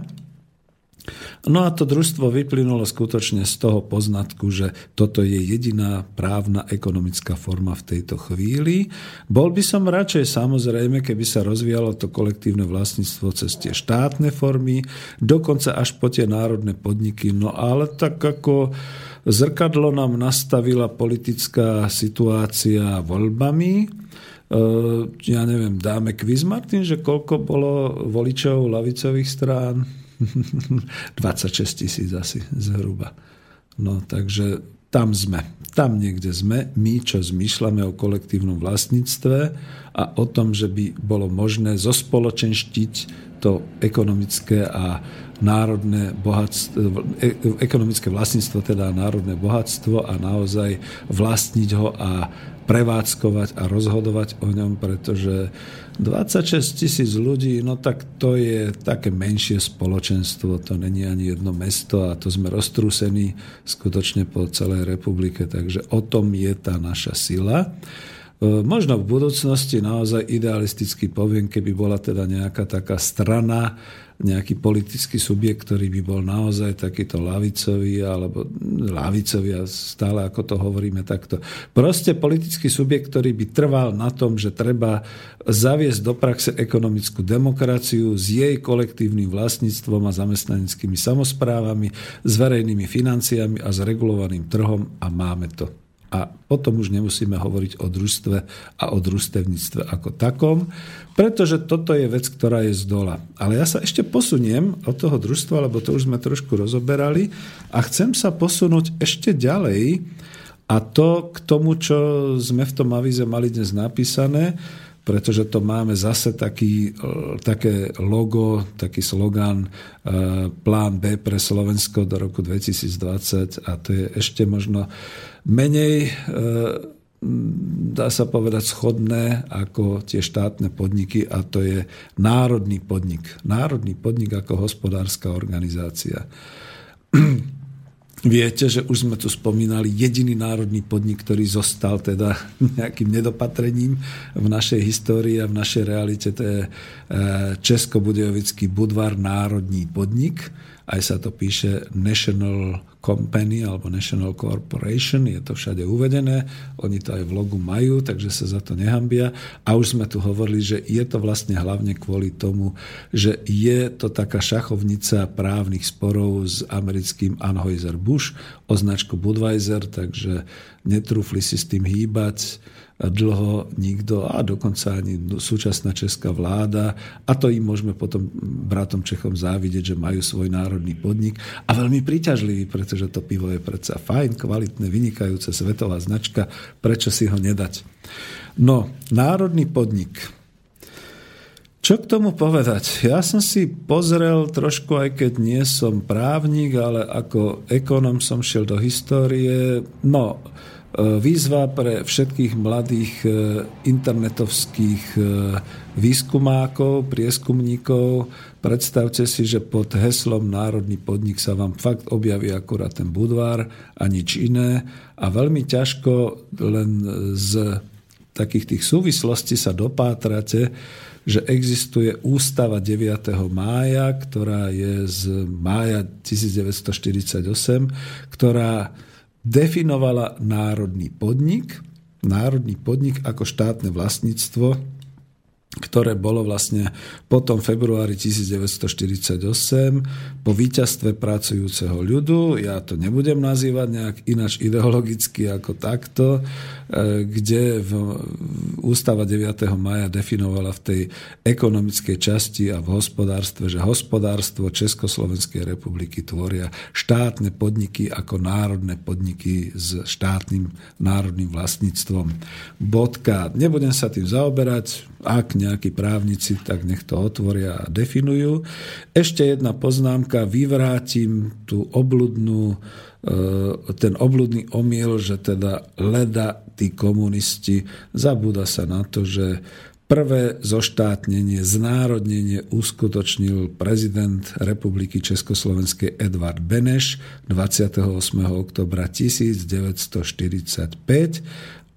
No a to družstvo vyplynulo skutočne z toho poznatku, že toto je jediná právna ekonomická forma v tejto chvíli. Bol by som radšej samozrejme, keby sa rozvíjalo to kolektívne vlastníctvo cez tie štátne formy, dokonca až po tie národné podniky. No ale tak ako zrkadlo nám nastavila politická situácia voľbami, e, ja neviem, dáme quiz, Martin, že koľko bolo voličov lavicových strán? 26 tisíc asi zhruba. No takže tam sme. Tam niekde sme. My, čo zmýšľame o kolektívnom vlastníctve a o tom, že by bolo možné zospoločenštiť to ekonomické a národné bohatstvo, e, ekonomické vlastníctvo, teda národné bohatstvo a naozaj vlastniť ho a prevádzkovať a rozhodovať o ňom, pretože 26 tisíc ľudí, no tak to je také menšie spoločenstvo, to není ani jedno mesto a to sme roztrúsení skutočne po celej republike, takže o tom je tá naša sila. E, možno v budúcnosti naozaj idealisticky poviem, keby bola teda nejaká taká strana, nejaký politický subjekt, ktorý by bol naozaj takýto lavicový, alebo lavicový, a stále ako to hovoríme takto. Proste politický subjekt, ktorý by trval na tom, že treba zaviesť do praxe ekonomickú demokraciu s jej kolektívnym vlastníctvom a zamestnaneckými samozprávami, s verejnými financiami a s regulovaným trhom a máme to. A potom už nemusíme hovoriť o družstve a o družstevníctve ako takom, pretože toto je vec, ktorá je z dola. Ale ja sa ešte posuniem od toho družstva, lebo to už sme trošku rozoberali a chcem sa posunúť ešte ďalej a to k tomu, čo sme v tom avize mali dnes napísané, pretože to máme zase taký, e, také logo, taký slogan e, Plán B pre Slovensko do roku 2020 a to je ešte možno menej e, dá sa povedať schodné ako tie štátne podniky a to je národný podnik. Národný podnik ako hospodárska organizácia. Viete, že už sme tu spomínali jediný národný podnik, ktorý zostal teda nejakým nedopatrením v našej histórii a v našej realite, to je e, Českobudejovický Budvar národní podnik. Aj sa to píše National Company alebo National Corporation, je to všade uvedené, oni to aj v logu majú, takže sa za to nehambia. A už sme tu hovorili, že je to vlastne hlavne kvôli tomu, že je to taká šachovnica právnych sporov s americkým Anheuser-Busch o značku Budweiser, takže netrúfli si s tým hýbať dlho nikto a dokonca ani súčasná česká vláda a to im môžeme potom bratom Čechom závidieť, že majú svoj národný podnik a veľmi príťažlivý, pretože to pivo je predsa fajn, kvalitné, vynikajúce, svetová značka, prečo si ho nedať. No, národný podnik. Čo k tomu povedať? Ja som si pozrel trošku, aj keď nie som právnik, ale ako ekonom som šiel do histórie. No, výzva pre všetkých mladých e, internetovských e, výskumákov, prieskumníkov. Predstavte si, že pod heslom Národný podnik sa vám fakt objaví akurát ten budvár a nič iné. A veľmi ťažko len z takých tých súvislostí sa dopátrate, že existuje ústava 9. mája, ktorá je z mája 1948, ktorá definovala národný podnik, národný podnik ako štátne vlastníctvo ktoré bolo vlastne potom februári 1948 po víťazstve pracujúceho ľudu. Ja to nebudem nazývať nejak ináč ideologicky ako takto, kde v ústava 9. maja definovala v tej ekonomickej časti a v hospodárstve, že hospodárstvo Československej republiky tvoria štátne podniky ako národné podniky s štátnym národným vlastníctvom. Bodka. Nebudem sa tým zaoberať, ak nejakí právnici, tak nech to otvoria a definujú. Ešte jedna poznámka, vyvrátim tú obludnú, e, ten obludný omyl, že teda leda tí komunisti, zabúda sa na to, že Prvé zoštátnenie, znárodnenie uskutočnil prezident Republiky Československej Edvard Beneš 28. oktobra 1945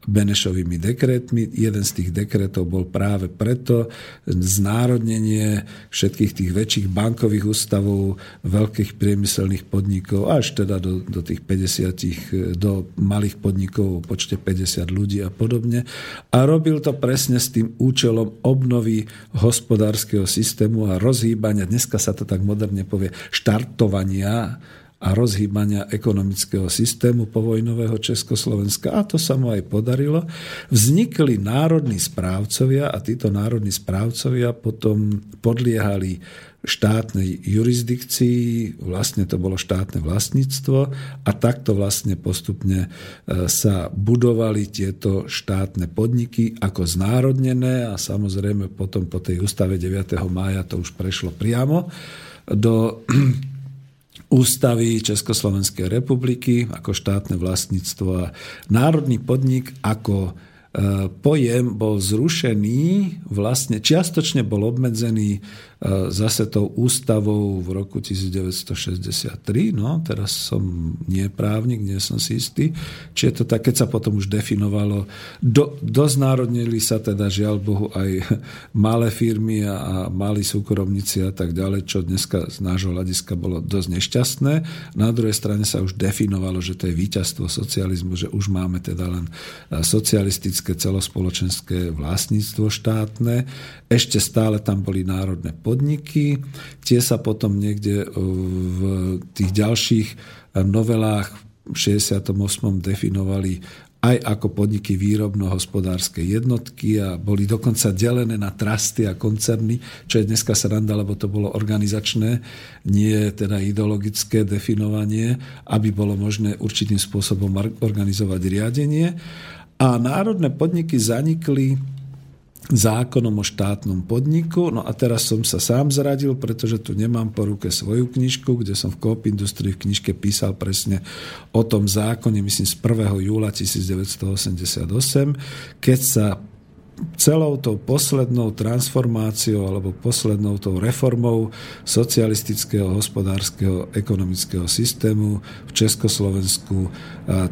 Benešovými dekretmi. Jeden z tých dekretov bol práve preto znárodnenie všetkých tých väčších bankových ústavov, veľkých priemyselných podnikov, až teda do, do tých 50, do malých podnikov o počte 50 ľudí a podobne. A robil to presne s tým účelom obnovy hospodárskeho systému a rozhýbania, dneska sa to tak moderne povie, štartovania a rozhýbania ekonomického systému povojnového Československa. A to sa mu aj podarilo. Vznikli národní správcovia a títo národní správcovia potom podliehali štátnej jurisdikcii, vlastne to bolo štátne vlastníctvo a takto vlastne postupne e, sa budovali tieto štátne podniky ako znárodnené a samozrejme potom po tej ústave 9. mája to už prešlo priamo do ústavy Československej republiky ako štátne vlastníctvo a národný podnik ako e, pojem bol zrušený, vlastne čiastočne bol obmedzený zase tou ústavou v roku 1963, no teraz som nie právnik, nie som si istý, či je to tak, keď sa potom už definovalo, do, doznárodnili sa teda žiaľ Bohu aj malé firmy a, a malí súkromníci a tak ďalej, čo dneska z nášho hľadiska bolo dosť nešťastné. Na druhej strane sa už definovalo, že to je víťazstvo socializmu, že už máme teda len e, socialistické celospoločenské vlastníctvo štátne. Ešte stále tam boli národné podniky. Tie sa potom niekde e, v tých ďalších e, novelách v 68. definovali aj ako podniky výrobno-hospodárskej jednotky a boli dokonca delené na trasty a koncerny, čo je dneska sranda, lebo to bolo organizačné, nie teda ideologické definovanie, aby bolo možné určitým spôsobom organizovať riadenie. A národné podniky zanikli zákonom o štátnom podniku. No a teraz som sa sám zradil, pretože tu nemám po ruke svoju knižku, kde som v Coop Industrii v knižke písal presne o tom zákone, myslím z 1. júla 1988, keď sa celou tou poslednou transformáciou alebo poslednou tou reformou socialistického, hospodárskeho, ekonomického systému v Československu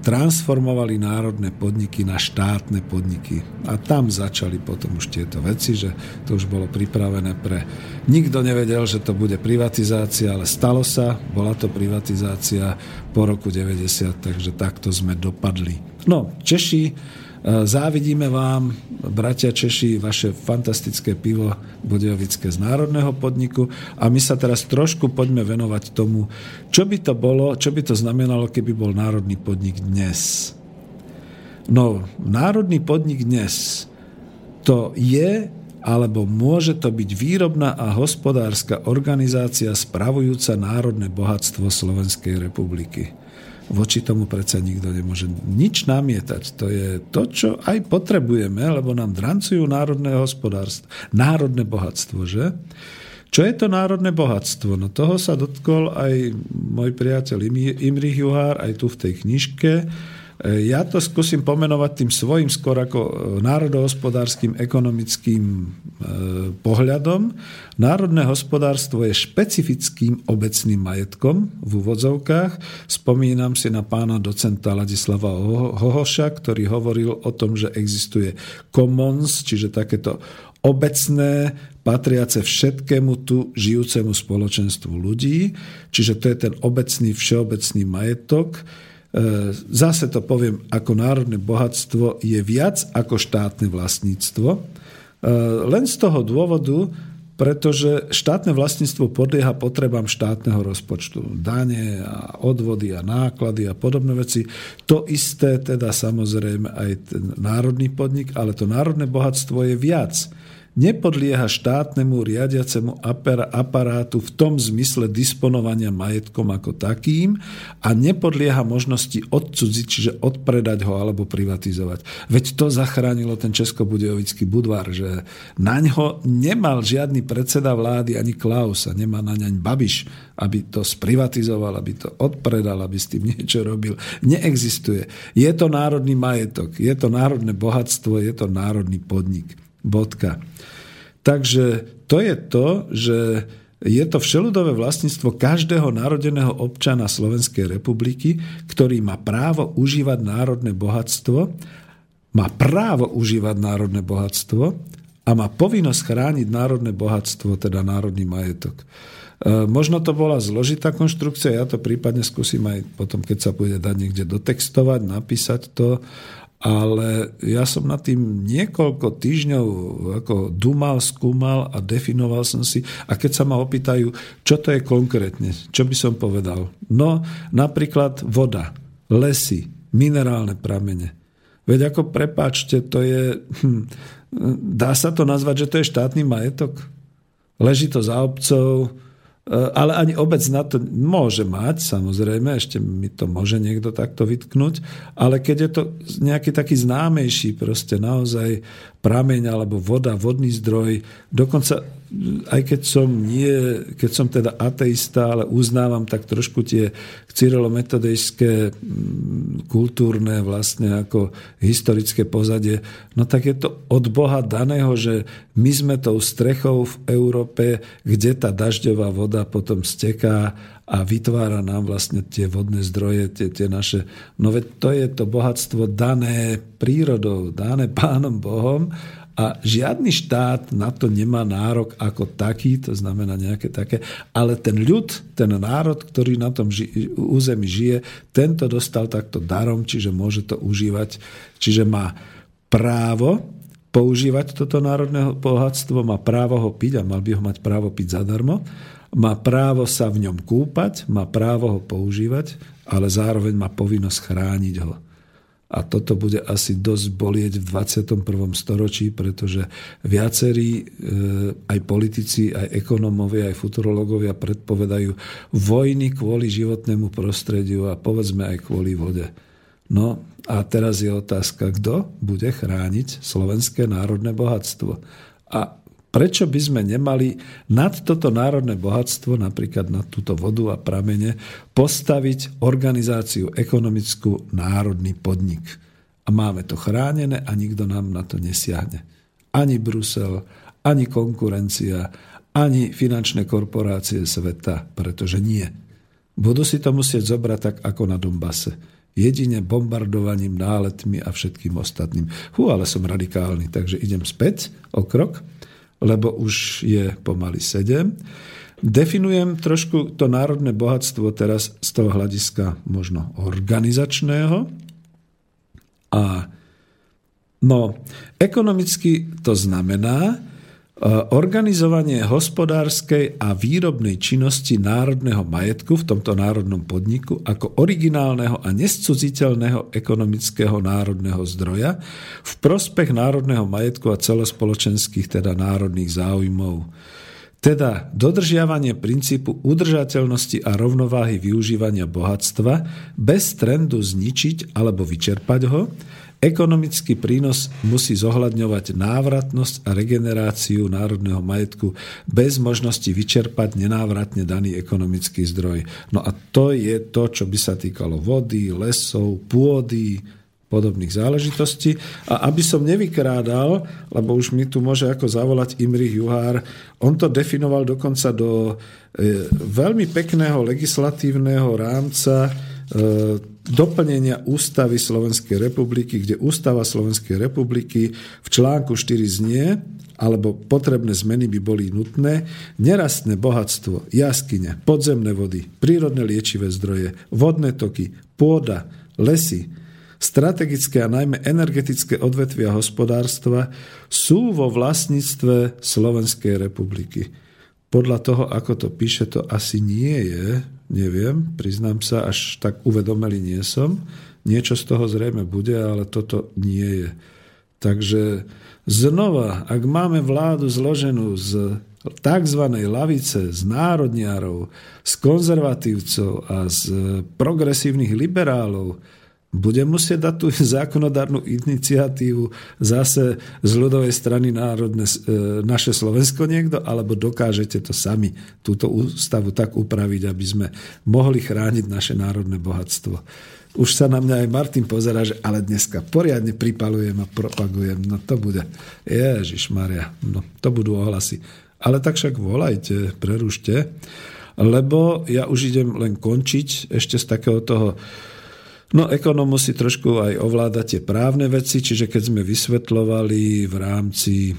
transformovali národné podniky na štátne podniky. A tam začali potom už tieto veci, že to už bolo pripravené pre... Nikto nevedel, že to bude privatizácia, ale stalo sa, bola to privatizácia po roku 90, takže takto sme dopadli. No, Češi E, závidíme vám, bratia Češi, vaše fantastické pivo Budejovické z Národného podniku a my sa teraz trošku poďme venovať tomu, čo by to bolo, čo by to znamenalo, keby bol Národný podnik dnes. No, Národný podnik dnes to je alebo môže to byť výrobná a hospodárska organizácia spravujúca národné bohatstvo Slovenskej republiky voči tomu predsa nikto nemôže nič namietať. To je to, čo aj potrebujeme, lebo nám drancujú národné hospodárstvo, národné bohatstvo, že? Čo je to národné bohatstvo? No toho sa dotkol aj môj priateľ Imrich Juhár, aj tu v tej knižke. Ja to skúsim pomenovať tým svojim skôr ako e, národohospodárským ekonomickým e, pohľadom. Národné hospodárstvo je špecifickým obecným majetkom v úvodzovkách. Spomínam si na pána docenta Ladislava Hohoša, ktorý hovoril o tom, že existuje commons, čiže takéto obecné, patriace všetkému tu žijúcemu spoločenstvu ľudí, čiže to je ten obecný, všeobecný majetok, zase to poviem, ako národné bohatstvo je viac ako štátne vlastníctvo. E, len z toho dôvodu, pretože štátne vlastníctvo podlieha potrebám štátneho rozpočtu. Dane a odvody a náklady a podobné veci. To isté teda samozrejme aj ten národný podnik, ale to národné bohatstvo je viac nepodlieha štátnemu riadiacemu aparátu v tom zmysle disponovania majetkom ako takým a nepodlieha možnosti odcudziť, čiže odpredať ho alebo privatizovať. Veď to zachránilo ten českobudejovický budvar, že na ňo nemal žiadny predseda vlády ani Klaus a nemá na ňaň Babiš, aby to sprivatizoval, aby to odpredal, aby s tým niečo robil. Neexistuje. Je to národný majetok, je to národné bohatstvo, je to národný podnik. Bodka. Takže to je to, že je to všeludové vlastníctvo každého narodeného občana Slovenskej republiky, ktorý má právo užívať národné bohatstvo, má právo užívať národné bohatstvo a má povinnosť chrániť národné bohatstvo, teda národný majetok. E, možno to bola zložitá konštrukcia, ja to prípadne skúsim aj potom, keď sa bude dať niekde dotextovať, napísať to, ale ja som nad tým niekoľko týždňov ako dumal, skúmal a definoval som si. A keď sa ma opýtajú, čo to je konkrétne, čo by som povedal? No, napríklad voda, lesy, minerálne pramene. Veď ako prepáčte, to je... Hm, dá sa to nazvať, že to je štátny majetok? Leží to za obcov, ale ani obec na to môže mať, samozrejme, ešte mi to môže niekto takto vytknúť, ale keď je to nejaký taký známejší, proste naozaj prameň alebo voda, vodný zdroj, dokonca aj keď som nie, keď som teda ateista, ale uznávam tak trošku tie cyrilometodejské mm, kultúrne vlastne ako historické pozadie, no tak je to od Boha daného, že my sme tou strechou v Európe, kde tá dažďová voda potom steká a vytvára nám vlastne tie vodné zdroje, tie, tie naše... No veď to je to bohatstvo dané prírodou, dané pánom Bohom a žiadny štát na to nemá nárok ako taký, to znamená nejaké také, ale ten ľud, ten národ, ktorý na tom ži- území žije, tento dostal takto darom, čiže môže to užívať, čiže má právo používať toto národné bohatstvo, má právo ho piť a mal by ho mať právo piť zadarmo, má právo sa v ňom kúpať, má právo ho používať, ale zároveň má povinnosť chrániť ho. A toto bude asi dosť bolieť v 21. storočí, pretože viacerí, e, aj politici, aj ekonómovia, aj futurologovia predpovedajú vojny kvôli životnému prostrediu a povedzme aj kvôli vode. No a teraz je otázka, kto bude chrániť slovenské národné bohatstvo. A Prečo by sme nemali nad toto národné bohatstvo, napríklad na túto vodu a pramene, postaviť organizáciu ekonomickú národný podnik? A máme to chránené a nikto nám na to nesiahne. Ani Brusel, ani konkurencia, ani finančné korporácie sveta, pretože nie. Budú si to musieť zobrať tak ako na Dombase. Jedine bombardovaním, náletmi a všetkým ostatným. Hú, ale som radikálny, takže idem späť o krok lebo už je pomaly 7. Definujem trošku to národné bohatstvo teraz z toho hľadiska možno organizačného. A no, ekonomicky to znamená, organizovanie hospodárskej a výrobnej činnosti národného majetku v tomto národnom podniku ako originálneho a nescudziteľného ekonomického národného zdroja v prospech národného majetku a celospoločenských, teda národných záujmov. Teda dodržiavanie princípu udržateľnosti a rovnováhy využívania bohatstva bez trendu zničiť alebo vyčerpať ho, Ekonomický prínos musí zohľadňovať návratnosť a regeneráciu národného majetku bez možnosti vyčerpať nenávratne daný ekonomický zdroj. No a to je to, čo by sa týkalo vody, lesov, pôdy, podobných záležitostí. A aby som nevykrádal, lebo už mi tu môže ako zavolať Imrich Juhár, on to definoval dokonca do e, veľmi pekného legislatívneho rámca e, doplnenia ústavy Slovenskej republiky, kde ústava Slovenskej republiky v článku 4 znie, alebo potrebné zmeny by boli nutné, nerastné bohatstvo, jaskyne, podzemné vody, prírodné liečivé zdroje, vodné toky, pôda, lesy, strategické a najmä energetické odvetvia hospodárstva sú vo vlastníctve Slovenskej republiky. Podľa toho, ako to píše, to asi nie je, neviem, priznám sa, až tak uvedomelý nie som. Niečo z toho zrejme bude, ale toto nie je. Takže znova, ak máme vládu zloženú z tzv. lavice, z národniarov, z konzervatívcov a z progresívnych liberálov, bude musieť dať tú zákonodárnu iniciatívu zase z ľudovej strany národne, e, naše Slovensko niekto, alebo dokážete to sami, túto ústavu tak upraviť, aby sme mohli chrániť naše národné bohatstvo. Už sa na mňa aj Martin pozera, že ale dneska poriadne pripalujem a propagujem. No to bude. Ježiš Maria, no to budú ohlasy. Ale tak však volajte, prerušte, lebo ja už idem len končiť ešte z takého toho No ekonom musí trošku aj ovládať tie právne veci, čiže keď sme vysvetľovali v rámci e,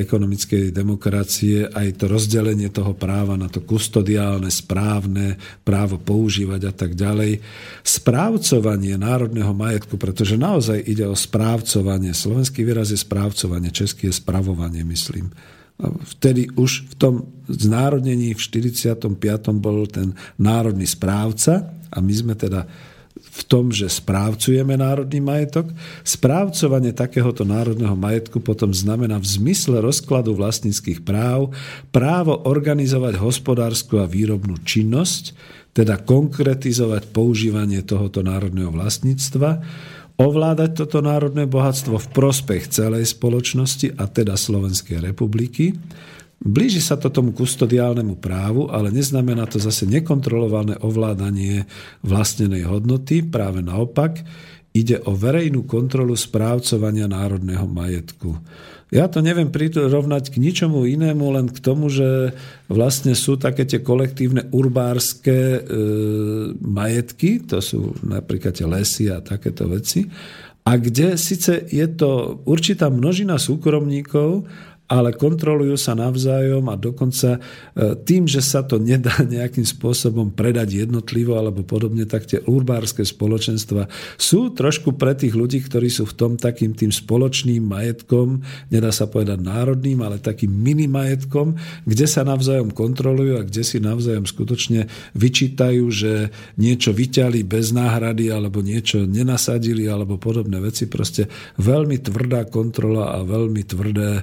ekonomickej demokracie aj to rozdelenie toho práva na to kustodiálne, správne, právo používať a tak ďalej. Správcovanie národného majetku, pretože naozaj ide o správcovanie. Slovenský výraz je správcovanie, český je spravovanie, myslím. Vtedy už v tom znárodnení v 45. bol ten národný správca a my sme teda v tom, že správcujeme národný majetok. Správcovanie takéhoto národného majetku potom znamená v zmysle rozkladu vlastníckých práv právo organizovať hospodárskú a výrobnú činnosť, teda konkretizovať používanie tohoto národného vlastníctva, ovládať toto národné bohatstvo v prospech celej spoločnosti a teda Slovenskej republiky, Blíži sa to tomu kustodiálnemu právu, ale neznamená to zase nekontrolované ovládanie vlastnenej hodnoty. Práve naopak, ide o verejnú kontrolu správcovania národného majetku. Ja to neviem prirovnať k ničomu inému, len k tomu, že vlastne sú také tie kolektívne urbárske e, majetky, to sú napríklad tie lesy a takéto veci, a kde síce je to určitá množina súkromníkov, ale kontrolujú sa navzájom a dokonca e, tým, že sa to nedá nejakým spôsobom predať jednotlivo alebo podobne, tak tie urbárske spoločenstva sú trošku pre tých ľudí, ktorí sú v tom takým tým spoločným majetkom, nedá sa povedať národným, ale takým mini majetkom, kde sa navzájom kontrolujú a kde si navzájom skutočne vyčítajú, že niečo vyťali bez náhrady alebo niečo nenasadili alebo podobné veci. Proste veľmi tvrdá kontrola a veľmi tvrdé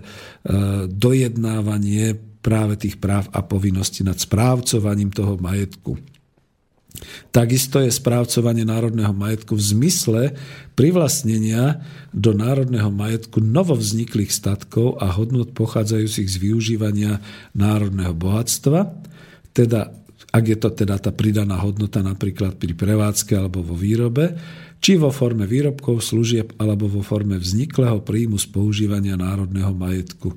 dojednávanie práve tých práv a povinností nad správcovaním toho majetku. Takisto je správcovanie národného majetku v zmysle privlastnenia do národného majetku novovzniklých statkov a hodnot pochádzajúcich z využívania národného bohatstva, teda ak je to teda tá pridaná hodnota napríklad pri prevádzke alebo vo výrobe, či vo forme výrobkov, služieb alebo vo forme vzniklého príjmu z používania národného majetku.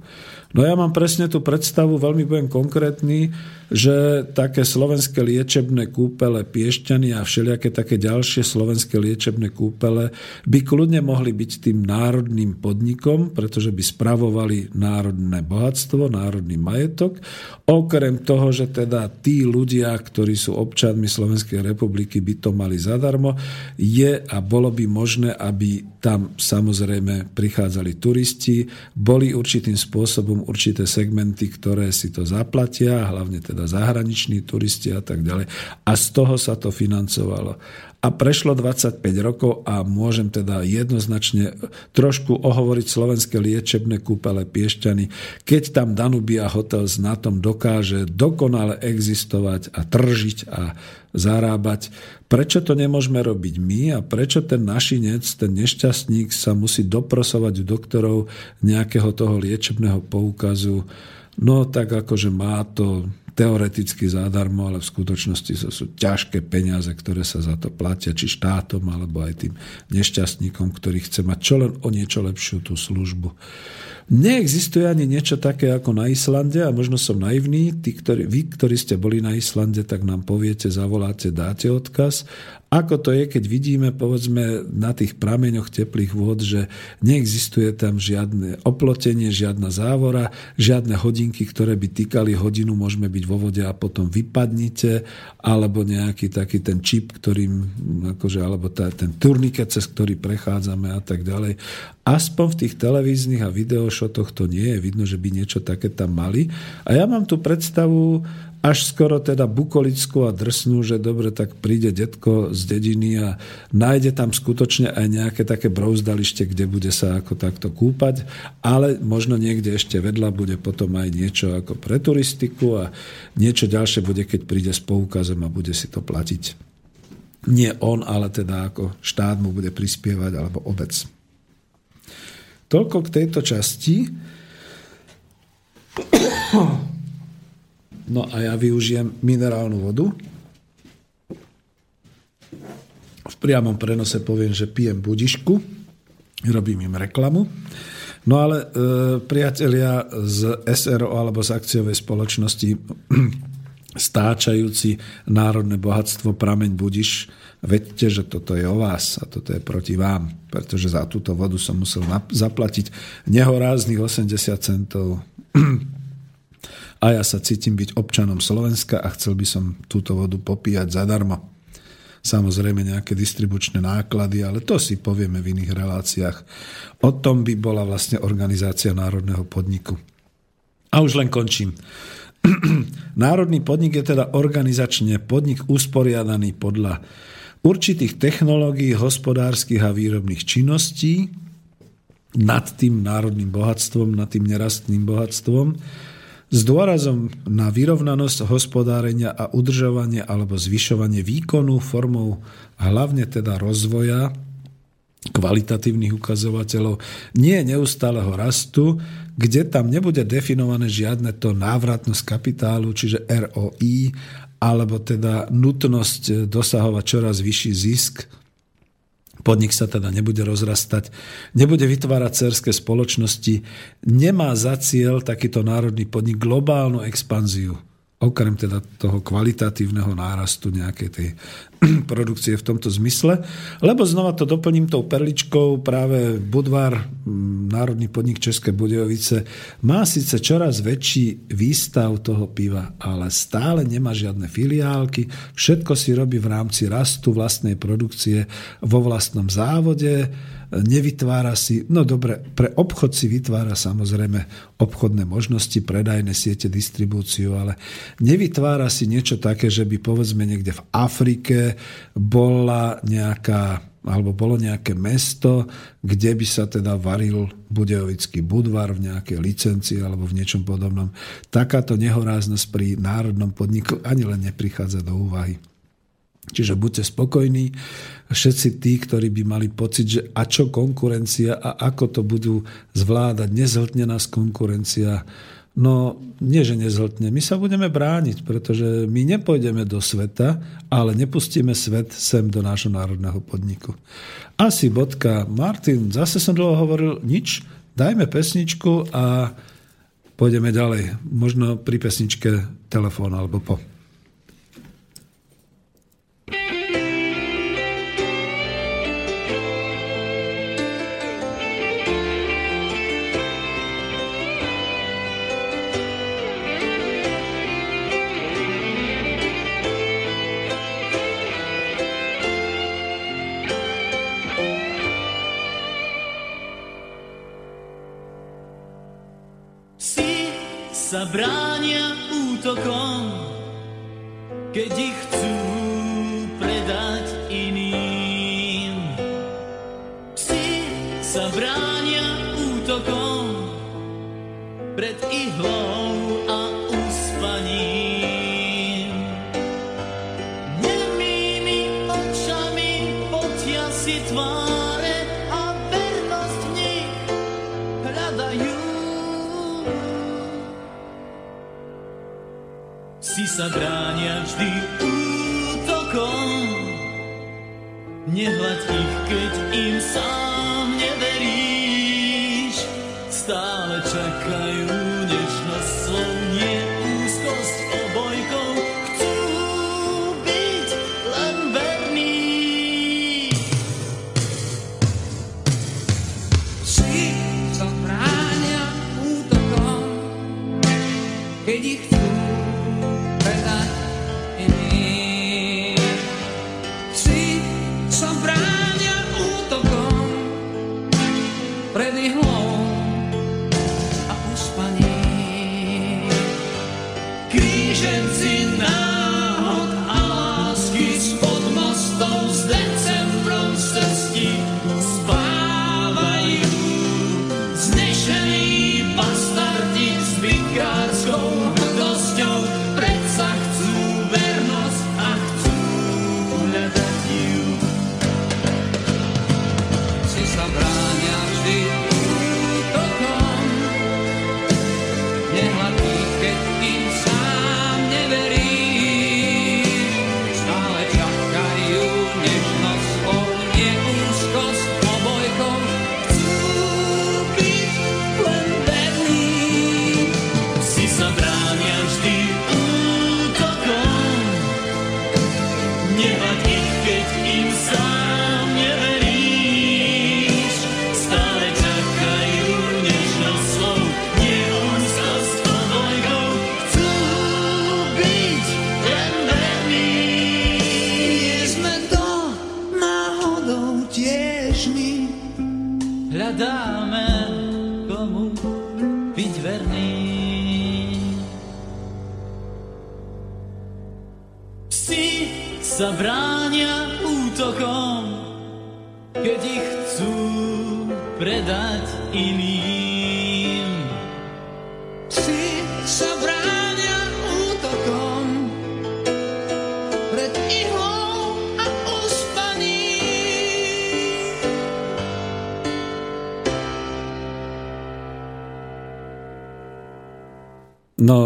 No ja mám presne tú predstavu, veľmi budem konkrétny, že také slovenské liečebné kúpele Piešťany a všelijaké také ďalšie slovenské liečebné kúpele by kľudne mohli byť tým národným podnikom, pretože by spravovali národné bohatstvo, národný majetok. Okrem toho, že teda tí ľudia, ktorí sú občanmi Slovenskej republiky, by to mali zadarmo, je a bolo by možné, aby tam samozrejme prichádzali turisti, boli určitým spôsobom určité segmenty, ktoré si to zaplatia, hlavne teda zahraniční turisti a tak ďalej. A z toho sa to financovalo. A prešlo 25 rokov a môžem teda jednoznačne trošku ohovoriť slovenské liečebné kúpele Piešťany, keď tam Danubia Hotels na tom dokáže dokonale existovať a tržiť a zarábať. Prečo to nemôžeme robiť my a prečo ten našinec, ten nešťastník sa musí doprosovať u doktorov nejakého toho liečebného poukazu, no tak akože má to teoreticky zadarmo, ale v skutočnosti to sú ťažké peniaze, ktoré sa za to platia, či štátom, alebo aj tým nešťastníkom, ktorý chce mať čo len o niečo lepšiu tú službu. Neexistuje ani niečo také ako na Islande a možno som naivný. Tí, ktorí, vy, ktorí ste boli na Islande, tak nám poviete, zavoláte, dáte odkaz. Ako to je, keď vidíme, povedzme, na tých prameňoch teplých vôd, že neexistuje tam žiadne oplotenie, žiadna závora, žiadne hodinky, ktoré by týkali hodinu, môžeme byť vo vode a potom vypadnite, alebo nejaký taký ten čip, ktorým, akože, alebo tá, ten turniket, cez ktorý prechádzame a tak ďalej. Aspoň v tých televíznych a videošotoch to nie je vidno, že by niečo také tam mali. A ja mám tu predstavu až skoro teda bukolickú a drsnú, že dobre, tak príde detko z dediny a nájde tam skutočne aj nejaké také brouzdalište, kde bude sa ako takto kúpať, ale možno niekde ešte vedľa bude potom aj niečo ako pre turistiku a niečo ďalšie bude, keď príde s poukazom a bude si to platiť. Nie on, ale teda ako štát mu bude prispievať alebo obec. Toľko k tejto časti. No a ja využijem minerálnu vodu. V priamom prenose poviem, že pijem budišku. Robím im reklamu. No ale e, priatelia z SRO alebo z akciovej spoločnosti stáčajúci národné bohatstvo Prameň Budiš, vedte, že toto je o vás a toto je proti vám, pretože za túto vodu som musel zaplatiť nehoráznych 80 centov a ja sa cítim byť občanom Slovenska a chcel by som túto vodu popíjať zadarmo. Samozrejme nejaké distribučné náklady, ale to si povieme v iných reláciách. O tom by bola vlastne organizácia národného podniku. A už len končím. Národný podnik je teda organizačne podnik usporiadaný podľa určitých technológií, hospodárskych a výrobných činností nad tým národným bohatstvom, nad tým nerastným bohatstvom s dôrazom na vyrovnanosť hospodárenia a udržovanie alebo zvyšovanie výkonu formou hlavne teda rozvoja kvalitatívnych ukazovateľov, nie neustáleho rastu, kde tam nebude definované žiadne to návratnosť kapitálu, čiže ROI, alebo teda nutnosť dosahovať čoraz vyšší zisk. Podnik sa teda nebude rozrastať, nebude vytvárať cerské spoločnosti, nemá za cieľ takýto národný podnik globálnu expanziu okrem teda toho kvalitatívneho nárastu nejakej tej produkcie v tomto zmysle. Lebo znova to doplním tou perličkou, práve Budvar, Národný podnik České Budejovice, má síce čoraz väčší výstav toho piva, ale stále nemá žiadne filiálky, všetko si robí v rámci rastu vlastnej produkcie vo vlastnom závode, nevytvára si, no dobre, pre obchod si vytvára samozrejme obchodné možnosti, predajné siete, distribúciu, ale nevytvára si niečo také, že by povedzme niekde v Afrike bola nejaká alebo bolo nejaké mesto, kde by sa teda varil Budejovický budvar v nejakej licencii alebo v niečom podobnom. Takáto nehoráznosť pri národnom podniku ani len neprichádza do úvahy. Čiže buďte spokojní, všetci tí, ktorí by mali pocit, že a čo konkurencia a ako to budú zvládať, nezhltne nás konkurencia. No, nie, že nezhltne. My sa budeme brániť, pretože my nepôjdeme do sveta, ale nepustíme svet sem do nášho národného podniku. Asi bodka. Martin, zase som dlho hovoril nič. Dajme pesničku a pôjdeme ďalej. Možno pri pesničke telefón alebo po. Keď ich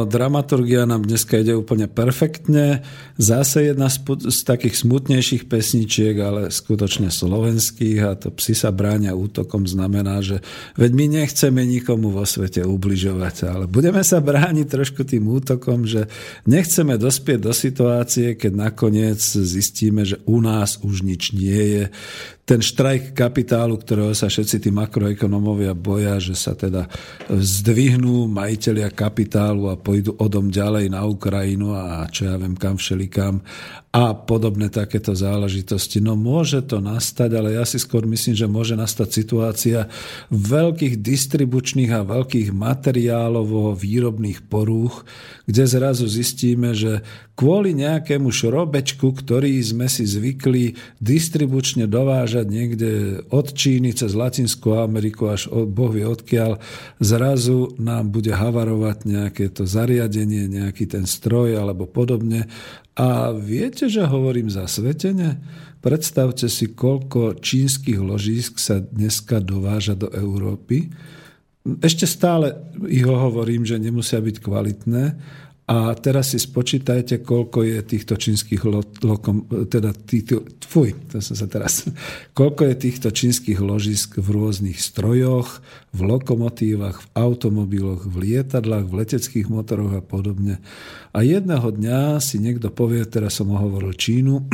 Dramaturgia nám dneska ide úplne perfektne. Zase jedna z, z takých smutnejších pesničiek, ale skutočne slovenských a to psi sa bránia útokom znamená, že veď my nechceme nikomu vo svete ubližovať, ale budeme sa brániť trošku tým útokom, že nechceme dospieť do situácie, keď nakoniec zistíme, že u nás už nič nie je. Ten štrajk kapitálu, ktorého sa všetci tí makroekonomovia boja, že sa teda zdvihnú majiteľia kapitálu a pôjdu odom ďalej na Ukrajinu a čo ja viem kam všelikam a podobné takéto záležitosti. No môže to nastať, ale ja si skôr myslím, že môže nastať situácia veľkých distribučných a veľkých materiálovo výrobných porúch, kde zrazu zistíme, že kvôli nejakému šrobečku, ktorý sme si zvykli distribučne dovážať niekde od Číny cez Latinskú Ameriku až od Boh odkiaľ, zrazu nám bude havarovať nejaké to zariadenie, nejaký ten stroj alebo podobne. A viete, že hovorím zasvetene? Predstavte si, koľko čínskych ložísk sa dneska dováža do Európy. Ešte stále ich hovorím, že nemusia byť kvalitné, a teraz si spočítajte, koľko je týchto čínskych lo, lokom, teda týchto, fuj, to som sa teraz, koľko je týchto čínskych ložisk v rôznych strojoch, v lokomotívach, v automobiloch, v lietadlách, v leteckých motoroch a podobne. A jedného dňa si niekto povie, teraz som hovoril Čínu,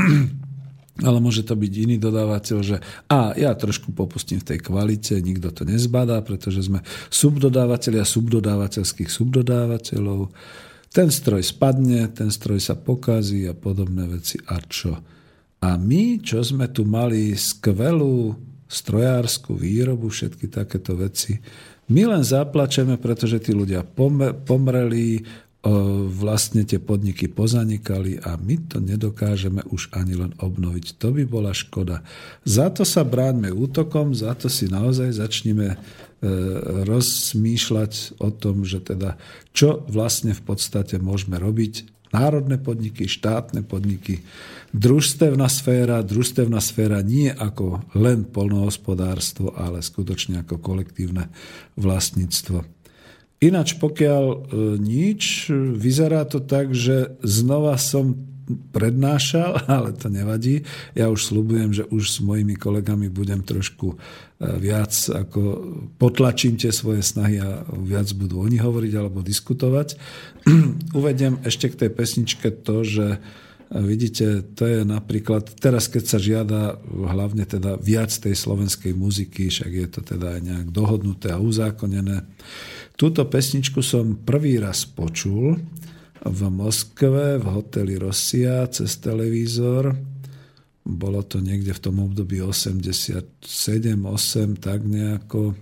ale môže to byť iný dodávateľ, že a ja trošku popustím v tej kvalite, nikto to nezbadá, pretože sme subdodávateľia subdodávateľských subdodávateľov. Ten stroj spadne, ten stroj sa pokazí a podobné veci. A čo? A my, čo sme tu mali skvelú strojárskú výrobu, všetky takéto veci, my len zaplačeme, pretože tí ľudia pomreli, vlastne tie podniky pozanikali a my to nedokážeme už ani len obnoviť. To by bola škoda. Za to sa bráňme útokom, za to si naozaj začneme rozmýšľať o tom, že teda čo vlastne v podstate môžeme robiť. Národné podniky, štátne podniky, družstevná sféra, družstevná sféra nie ako len polnohospodárstvo, ale skutočne ako kolektívne vlastníctvo. Ináč pokiaľ e, nič, vyzerá to tak, že znova som prednášal, ale to nevadí. Ja už slúbujem, že už s mojimi kolegami budem trošku e, viac, ako potlačím tie svoje snahy a viac budú oni hovoriť alebo diskutovať. Uvediem ešte k tej pesničke to, že Vidíte, to je napríklad, teraz keď sa žiada hlavne teda viac tej slovenskej muziky, však je to teda aj nejak dohodnuté a uzákonené. Túto pesničku som prvý raz počul v Moskve, v hoteli Rosia cez televízor. Bolo to niekde v tom období 87-8, tak nejako.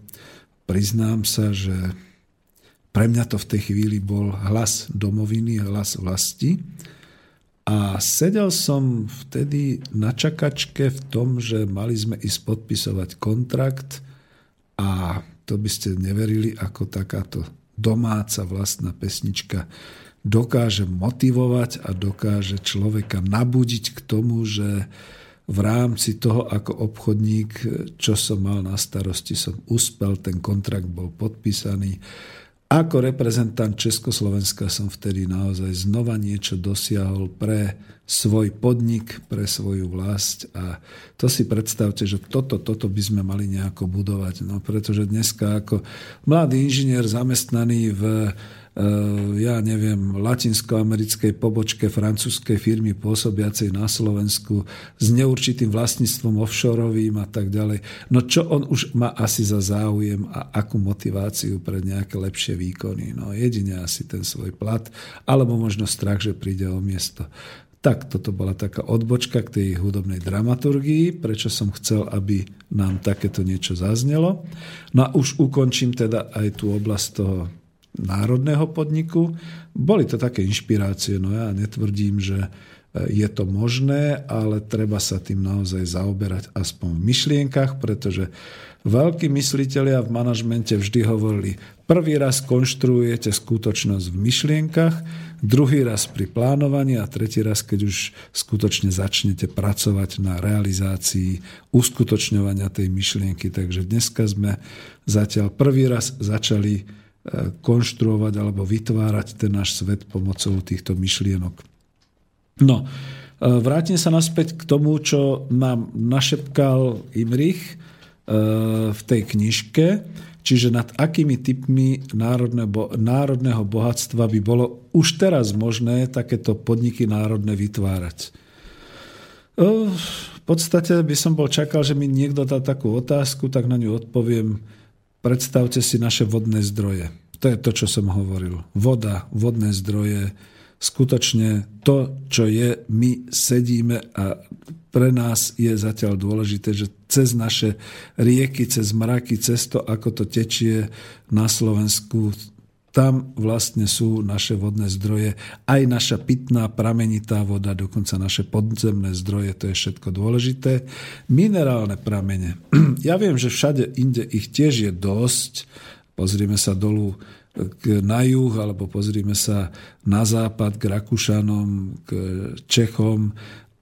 Priznám sa, že pre mňa to v tej chvíli bol hlas domoviny, hlas vlasti. A sedel som vtedy na čakačke v tom, že mali sme ísť podpisovať kontrakt a to by ste neverili, ako takáto domáca vlastná pesnička dokáže motivovať a dokáže človeka nabudiť k tomu, že v rámci toho ako obchodník, čo som mal na starosti, som uspel, ten kontrakt bol podpísaný ako reprezentant Československa som vtedy naozaj znova niečo dosiahol pre svoj podnik, pre svoju vlast a to si predstavte, že toto, toto by sme mali nejako budovať. No, pretože dneska ako mladý inžinier zamestnaný v ja neviem, latinskoamerickej pobočke francúzskej firmy pôsobiacej na Slovensku s neurčitým vlastníctvom offshoreovým a tak ďalej. No čo on už má asi za záujem a akú motiváciu pre nejaké lepšie výkony? No jedine asi ten svoj plat, alebo možno strach, že príde o miesto. Tak toto bola taká odbočka k tej hudobnej dramaturgii, prečo som chcel, aby nám takéto niečo zaznelo. No a už ukončím teda aj tú oblasť toho národného podniku. Boli to také inšpirácie, no ja netvrdím, že e, je to možné, ale treba sa tým naozaj zaoberať aspoň v myšlienkach, pretože veľkí mysliteľia v manažmente vždy hovorili, prvý raz konštruujete skutočnosť v myšlienkach, druhý raz pri plánovaní a tretí raz, keď už skutočne začnete pracovať na realizácii uskutočňovania tej myšlienky. Takže dneska sme zatiaľ prvý raz začali konštruovať alebo vytvárať ten náš svet pomocou týchto myšlienok. No, e, vrátim sa naspäť k tomu, čo nám našepkal Imrich e, v tej knižke, čiže nad akými typmi národného bohatstva by bolo už teraz možné takéto podniky národné vytvárať. E, v podstate by som bol čakal, že mi niekto dá takú otázku, tak na ňu odpoviem Predstavte si naše vodné zdroje. To je to, čo som hovoril. Voda, vodné zdroje, skutočne to, čo je, my sedíme a pre nás je zatiaľ dôležité, že cez naše rieky, cez mraky, cez to, ako to tečie na Slovensku, tam vlastne sú naše vodné zdroje, aj naša pitná pramenitá voda, dokonca naše podzemné zdroje, to je všetko dôležité. Minerálne pramene. Ja viem, že všade inde ich tiež je dosť. Pozrime sa dolu k, na juh, alebo pozrime sa na západ k Rakúšanom, k Čechom.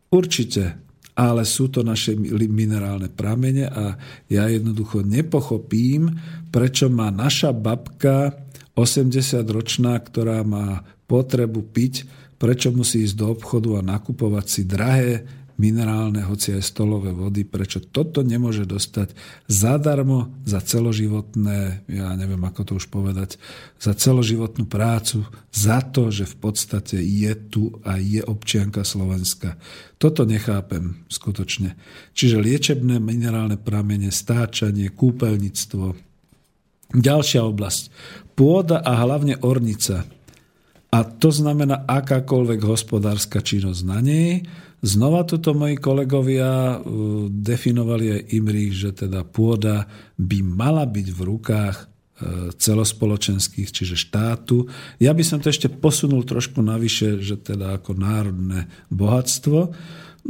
Určite, ale sú to naše minerálne pramene a ja jednoducho nepochopím, prečo má naša babka 80-ročná, ktorá má potrebu piť, prečo musí ísť do obchodu a nakupovať si drahé minerálne, hoci aj stolové vody, prečo toto nemôže dostať zadarmo za celoživotné, ja neviem ako to už povedať, za celoživotnú prácu, za to, že v podstate je tu a je občianka Slovenska. Toto nechápem skutočne. Čiže liečebné minerálne pramene, stáčanie, kúpeľníctvo, Ďalšia oblasť. Pôda a hlavne ornica. A to znamená akákoľvek hospodárska činnosť na nej. Znova tuto moji kolegovia uh, definovali aj Imrich, že teda pôda by mala byť v rukách celospoločenských, čiže štátu. Ja by som to ešte posunul trošku navyše, že teda ako národné bohatstvo.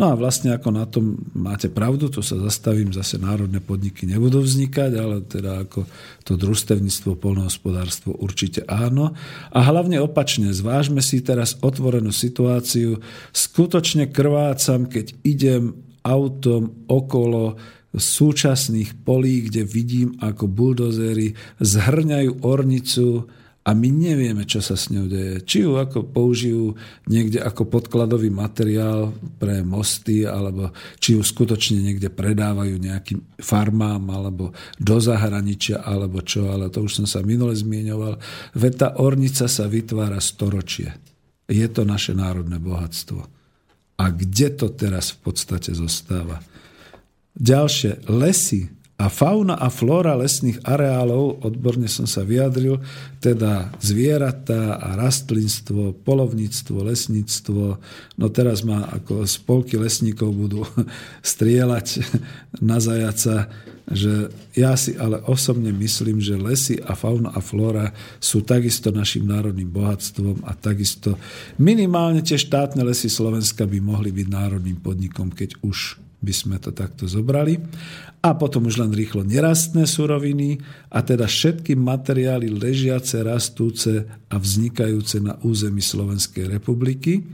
No a vlastne ako na tom máte pravdu, to sa zastavím, zase národné podniky nebudú vznikať, ale teda ako to družstevníctvo, polnohospodárstvo určite áno. A hlavne opačne, zvážme si teraz otvorenú situáciu. Skutočne krvácam, keď idem autom okolo súčasných polí, kde vidím, ako buldozery zhrňajú ornicu a my nevieme, čo sa s ňou deje. Či ju ako použijú niekde ako podkladový materiál pre mosty, alebo či ju skutočne niekde predávajú nejakým farmám, alebo do zahraničia, alebo čo, ale to už som sa minule zmieňoval. Veď ornica sa vytvára storočie. Je to naše národné bohatstvo. A kde to teraz v podstate zostáva? Ďalšie, lesy a fauna a flóra lesných areálov, odborne som sa vyjadril, teda zvieratá a rastlinstvo, polovníctvo, lesníctvo. No teraz ma ako spolky lesníkov budú strieľať na zajaca, že ja si ale osobne myslím, že lesy a fauna a flóra sú takisto našim národným bohatstvom a takisto minimálne tie štátne lesy Slovenska by mohli byť národným podnikom, keď už by sme to takto zobrali. A potom už len rýchlo nerastné suroviny a teda všetky materiály ležiace, rastúce a vznikajúce na území Slovenskej republiky.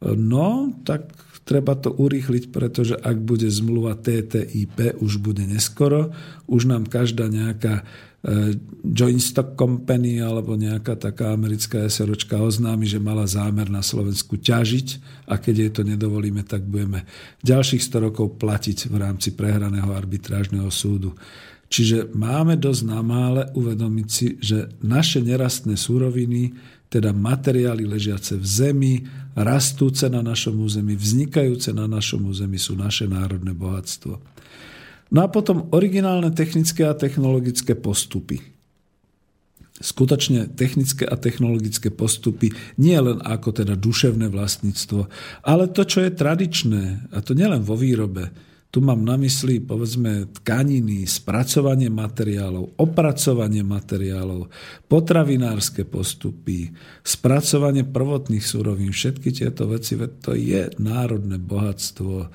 No, tak treba to urýchliť, pretože ak bude zmluva TTIP, už bude neskoro. Už nám každá nejaká Joint Stock Company alebo nejaká taká americká SROčka oznámi, že mala zámer na Slovensku ťažiť a keď jej to nedovolíme, tak budeme ďalších 100 rokov platiť v rámci prehraného arbitrážneho súdu. Čiže máme dosť namále uvedomiť si, že naše nerastné súroviny, teda materiály ležiace v zemi, rastúce na našom území, vznikajúce na našom území sú naše národné bohatstvo. No a potom originálne technické a technologické postupy. Skutočne technické a technologické postupy nie len ako teda duševné vlastníctvo, ale to, čo je tradičné, a to nielen vo výrobe, tu mám na mysli, povedzme, tkaniny, spracovanie materiálov, opracovanie materiálov, potravinárske postupy, spracovanie prvotných surovín, všetky tieto veci, to je národné bohatstvo. E,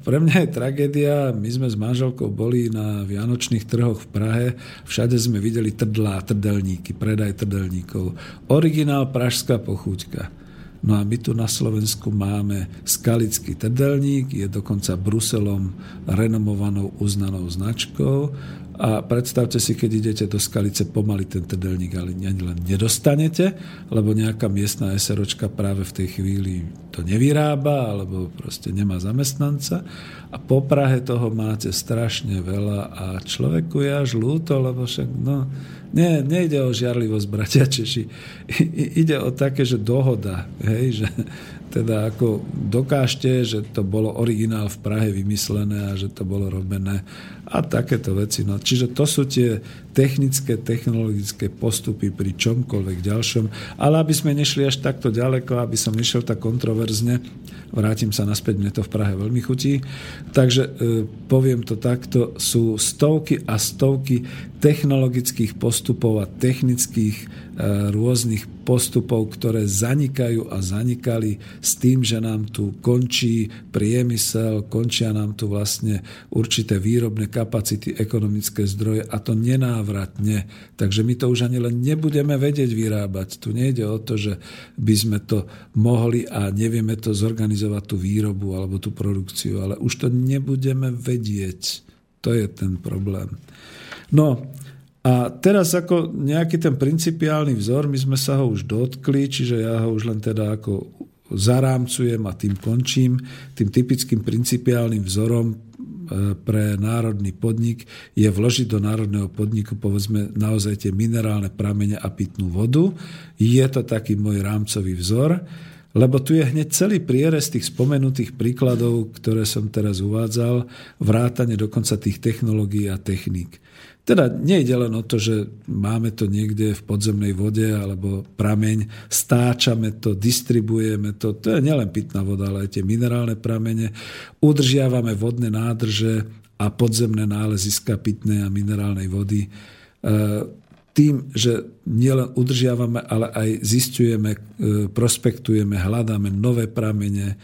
pre mňa je tragédia, my sme s manželkou boli na Vianočných trhoch v Prahe, všade sme videli trdlá, trdelníky, predaj trdelníkov. Originál pražská pochúťka. No a my tu na Slovensku máme skalický trdelník, je dokonca Bruselom renomovanou uznanou značkou a predstavte si, keď idete do Skalice, pomaly ten trdelník ale ani len nedostanete, lebo nejaká miestna SROčka práve v tej chvíli to nevyrába, alebo proste nemá zamestnanca. A po Prahe toho máte strašne veľa a človeku je až ľúto, lebo však no, nie, nejde o žiarlivosť, bratia Češi. ide o také, že dohoda, hej, že teda ako dokážte, že to bolo originál v Prahe vymyslené a že to bolo robené a takéto veci. No, čiže to sú tie technické, technologické postupy pri čomkoľvek ďalšom. Ale aby sme nešli až takto ďaleko, aby som nešiel tak kontroverzne, vrátim sa naspäť, mne to v Prahe veľmi chutí. Takže e, poviem to takto, sú stovky a stovky technologických postupov a technických e, rôznych postupov, ktoré zanikajú a zanikali s tým, že nám tu končí priemysel, končia nám tu vlastne určité výrobné kapacity, ekonomické zdroje a to nenávratne. Takže my to už ani len nebudeme vedieť vyrábať. Tu nejde o to, že by sme to mohli a nevieme to zorganizovať tú výrobu alebo tú produkciu, ale už to nebudeme vedieť. To je ten problém. No a teraz ako nejaký ten principiálny vzor, my sme sa ho už dotkli, čiže ja ho už len teda ako zarámcujem a tým končím. Tým typickým principiálnym vzorom pre národný podnik je vložiť do národného podniku povedzme naozaj tie minerálne pramene a pitnú vodu. Je to taký môj rámcový vzor, lebo tu je hneď celý prierez tých spomenutých príkladov, ktoré som teraz uvádzal, vrátane dokonca tých technológií a techník. Teda nejde len o to, že máme to niekde v podzemnej vode alebo prameň, stáčame to, distribuujeme to, to je nielen pitná voda, ale aj tie minerálne pramene, udržiavame vodné nádrže a podzemné náleziska pitnej a minerálnej vody. tým, že nielen udržiavame, ale aj zistujeme, prospektujeme, hľadáme nové pramene,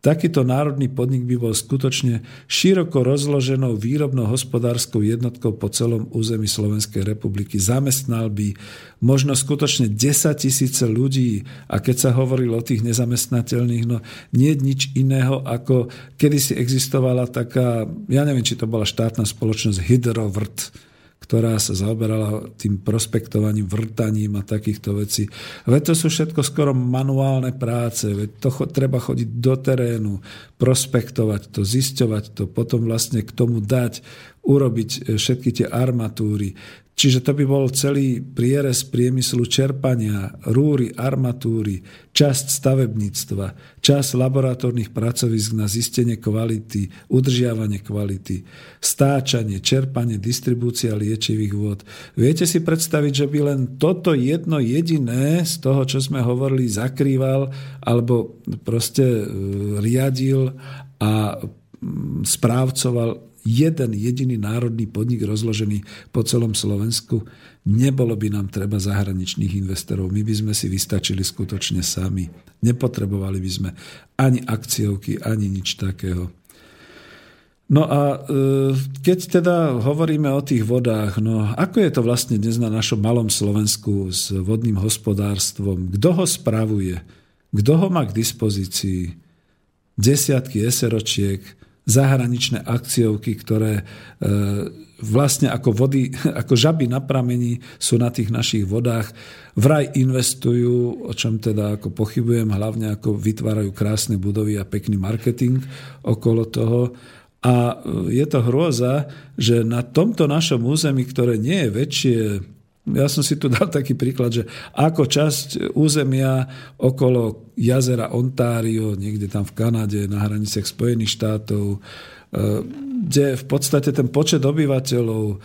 Takýto národný podnik by bol skutočne široko rozloženou výrobnou hospodárskou jednotkou po celom území Slovenskej republiky. Zamestnal by možno skutočne 10 tisíce ľudí a keď sa hovorilo o tých nezamestnateľných, no nie je nič iného, ako kedysi existovala taká, ja neviem, či to bola štátna spoločnosť Hydrovrt, ktorá sa zaoberala tým prospektovaním, vrtaním a takýchto vecí. Veď to sú všetko skoro manuálne práce, veď to cho, treba chodiť do terénu, prospektovať to, zisťovať to, potom vlastne k tomu dať, urobiť e, všetky tie armatúry, Čiže to by bol celý prierez priemyslu čerpania, rúry, armatúry, časť stavebníctva, časť laboratórnych pracovisk na zistenie kvality, udržiavanie kvality, stáčanie, čerpanie, distribúcia liečivých vôd. Viete si predstaviť, že by len toto jedno jediné z toho, čo sme hovorili, zakrýval alebo proste e, riadil a správcoval jeden jediný národný podnik rozložený po celom Slovensku, nebolo by nám treba zahraničných investorov. My by sme si vystačili skutočne sami. Nepotrebovali by sme ani akciovky, ani nič takého. No a e, keď teda hovoríme o tých vodách, no ako je to vlastne dnes na našom malom Slovensku s vodným hospodárstvom? Kto ho spravuje? Kto ho má k dispozícii? Desiatky eseročiek, zahraničné akciovky, ktoré e, vlastne ako vody, ako žaby na pramení sú na tých našich vodách. Vraj investujú, o čom teda ako pochybujem, hlavne ako vytvárajú krásne budovy a pekný marketing okolo toho. A e, je to hrôza, že na tomto našom území, ktoré nie je väčšie ja som si tu dal taký príklad, že ako časť územia okolo jazera Ontario, niekde tam v Kanade, na hraniciach Spojených štátov, kde v podstate ten počet obyvateľov eh,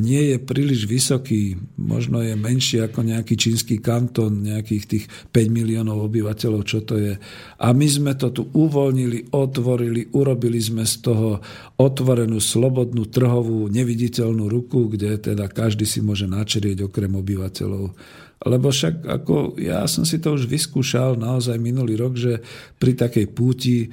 nie je príliš vysoký, možno je menší ako nejaký čínsky kanton, nejakých tých 5 miliónov obyvateľov, čo to je. A my sme to tu uvoľnili, otvorili, urobili sme z toho otvorenú, slobodnú, trhovú, neviditeľnú ruku, kde teda každý si môže načrieť okrem obyvateľov. Lebo však ako ja som si to už vyskúšal naozaj minulý rok, že pri takej púti, e,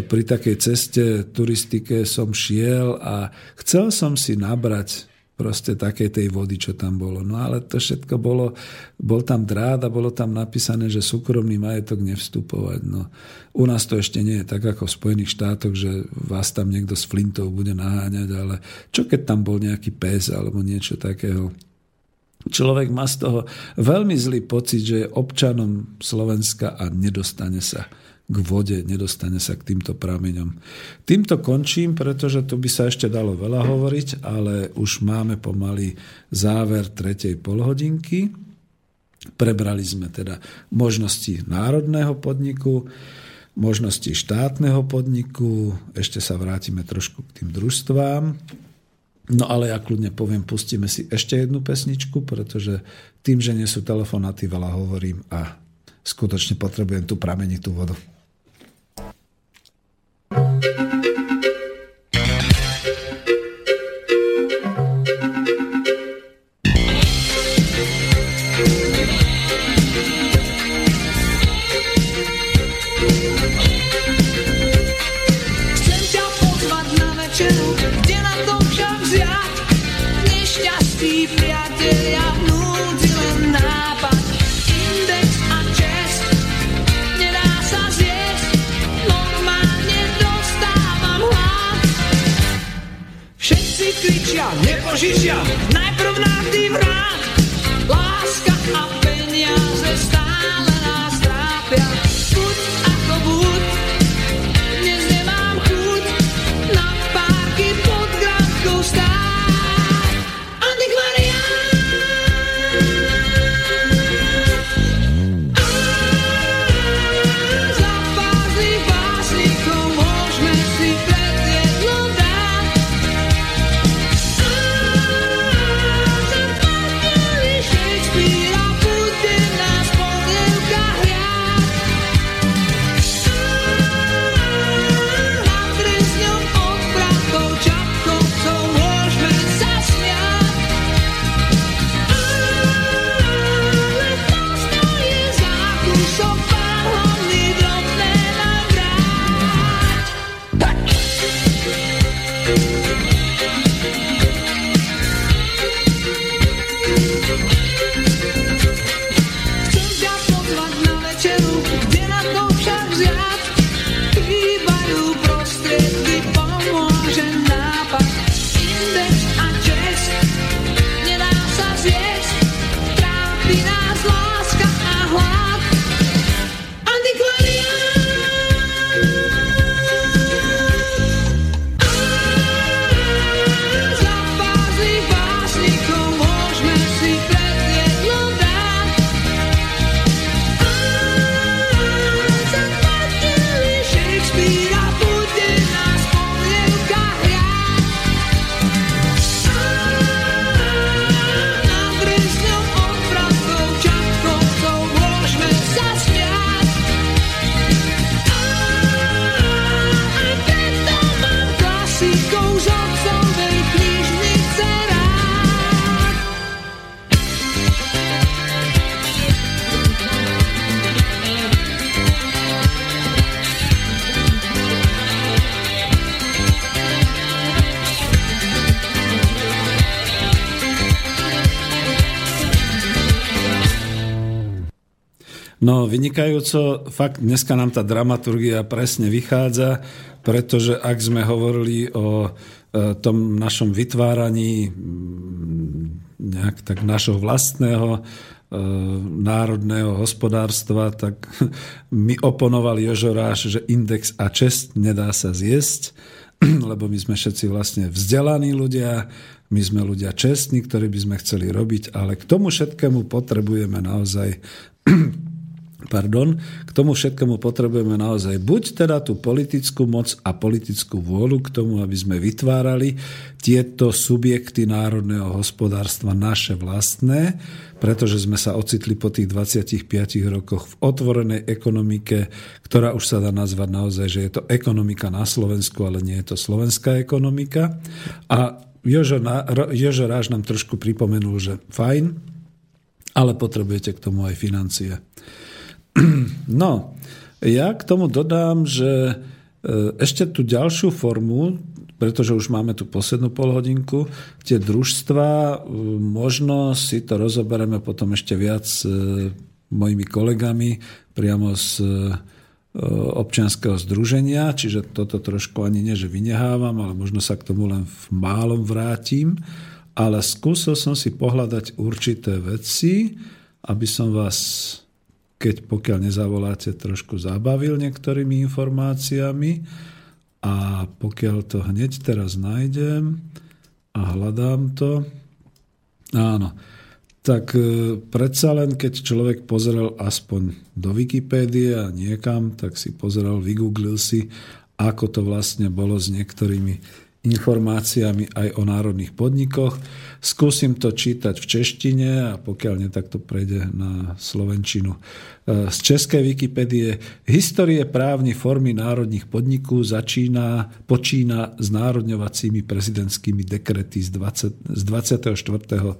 pri takej ceste turistike som šiel a chcel som si nabrať proste takej tej vody, čo tam bolo. No ale to všetko bolo, bol tam drát a bolo tam napísané, že súkromný majetok nevstupovať. No, u nás to ešte nie je tak ako v Spojených štátoch, že vás tam niekto s flintov bude naháňať, ale čo keď tam bol nejaký pes alebo niečo takého Človek má z toho veľmi zlý pocit, že je občanom Slovenska a nedostane sa k vode, nedostane sa k týmto prameňom. Týmto končím, pretože tu by sa ešte dalo veľa hovoriť, ale už máme pomaly záver tretej polhodinky. Prebrali sme teda možnosti národného podniku, možnosti štátneho podniku, ešte sa vrátime trošku k tým družstvám No ale ja kľudne poviem, pustíme si ešte jednu pesničku, pretože tým, že nie sú telefonáty, veľa hovorím a skutočne potrebujem tu pramenitú vodu. Nepožičia, najprv navždy vrát. Láska a vynikajúco, fakt dneska nám tá dramaturgia presne vychádza, pretože ak sme hovorili o e, tom našom vytváraní nejak tak našho vlastného e, národného hospodárstva, tak mi oponoval Jožoráš, že index a čest nedá sa zjesť, lebo my sme všetci vlastne vzdelaní ľudia, my sme ľudia čestní, ktorí by sme chceli robiť, ale k tomu všetkému potrebujeme naozaj Pardon, k tomu všetkému potrebujeme naozaj buď teda tú politickú moc a politickú vôľu k tomu, aby sme vytvárali tieto subjekty národného hospodárstva naše vlastné, pretože sme sa ocitli po tých 25 rokoch v otvorenej ekonomike, ktorá už sa dá nazvať naozaj, že je to ekonomika na Slovensku, ale nie je to slovenská ekonomika. A Jožo, Ráž nám trošku pripomenul, že fajn, ale potrebujete k tomu aj financie. No, ja k tomu dodám, že e, ešte tú ďalšiu formu, pretože už máme tu poslednú polhodinku, tie družstva, e, možno si to rozoberieme potom ešte viac s e, mojimi kolegami priamo z občianského združenia, čiže toto trošku ani nie, že vynehávam, ale možno sa k tomu len v málom vrátim. Ale skúsil som si pohľadať určité veci, aby som vás keď pokiaľ nezavoláte, trošku zabavil niektorými informáciami. A pokiaľ to hneď teraz nájdem a hľadám to, áno, tak e, predsa len keď človek pozrel aspoň do Wikipédie a niekam, tak si pozrel, vygooglil si, ako to vlastne bolo s niektorými informáciami aj o národných podnikoch. Skúsim to čítať v češtine a pokiaľ nie, tak to prejde na slovenčinu. E, z českej Wikipédie Histórie právnej formy národných podnikov začína, počína s národňovacími prezidentskými dekrety z, 20, z 24 Eh,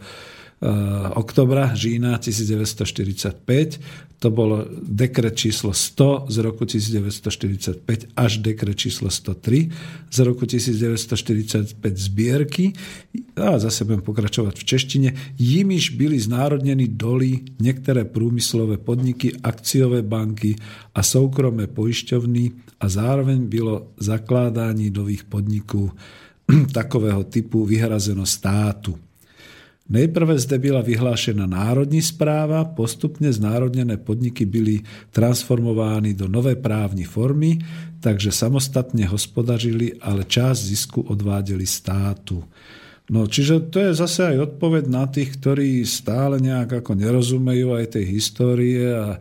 oktobra, října 1945. To bolo dekret číslo 100 z roku 1945 až dekret číslo 103 z roku 1945 zbierky. A zase budem pokračovať v češtine. Jimiž byli znárodnení doly niektoré průmyslové podniky, akciové banky a soukromé pojišťovny a zároveň bylo zakládání nových podniků takového typu vyhrazeno státu. Nejprve zde byla vyhlášena národní správa, postupně znárodněné podniky byly transformovány do nové právní formy, takže samostatne hospodařili, ale část zisku odváděli státu. No, čiže to je zase aj odpoveď na tých, ktorí stále nejak ako nerozumejú aj tej histórie a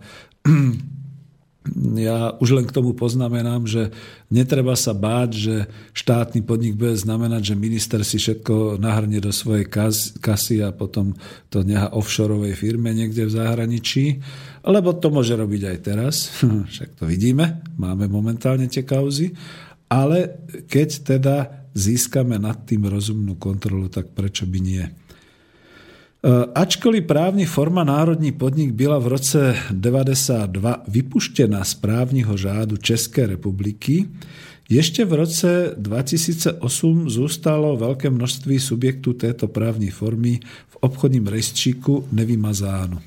ja už len k tomu poznamenám, že netreba sa báť, že štátny podnik bude znamenať, že minister si všetko nahrne do svojej kasy a potom to neha offshoreovej firme niekde v zahraničí, lebo to môže robiť aj teraz, však to vidíme, máme momentálne tie kauzy, ale keď teda získame nad tým rozumnú kontrolu, tak prečo by nie? E, ačkoliv právní forma národní podnik byla v roce 92 vypuštěna z právního řádu České republiky, ještě v roce 2008 zůstalo velké množství subjektů této právní formy v obchodním rejstříku nevymazáno.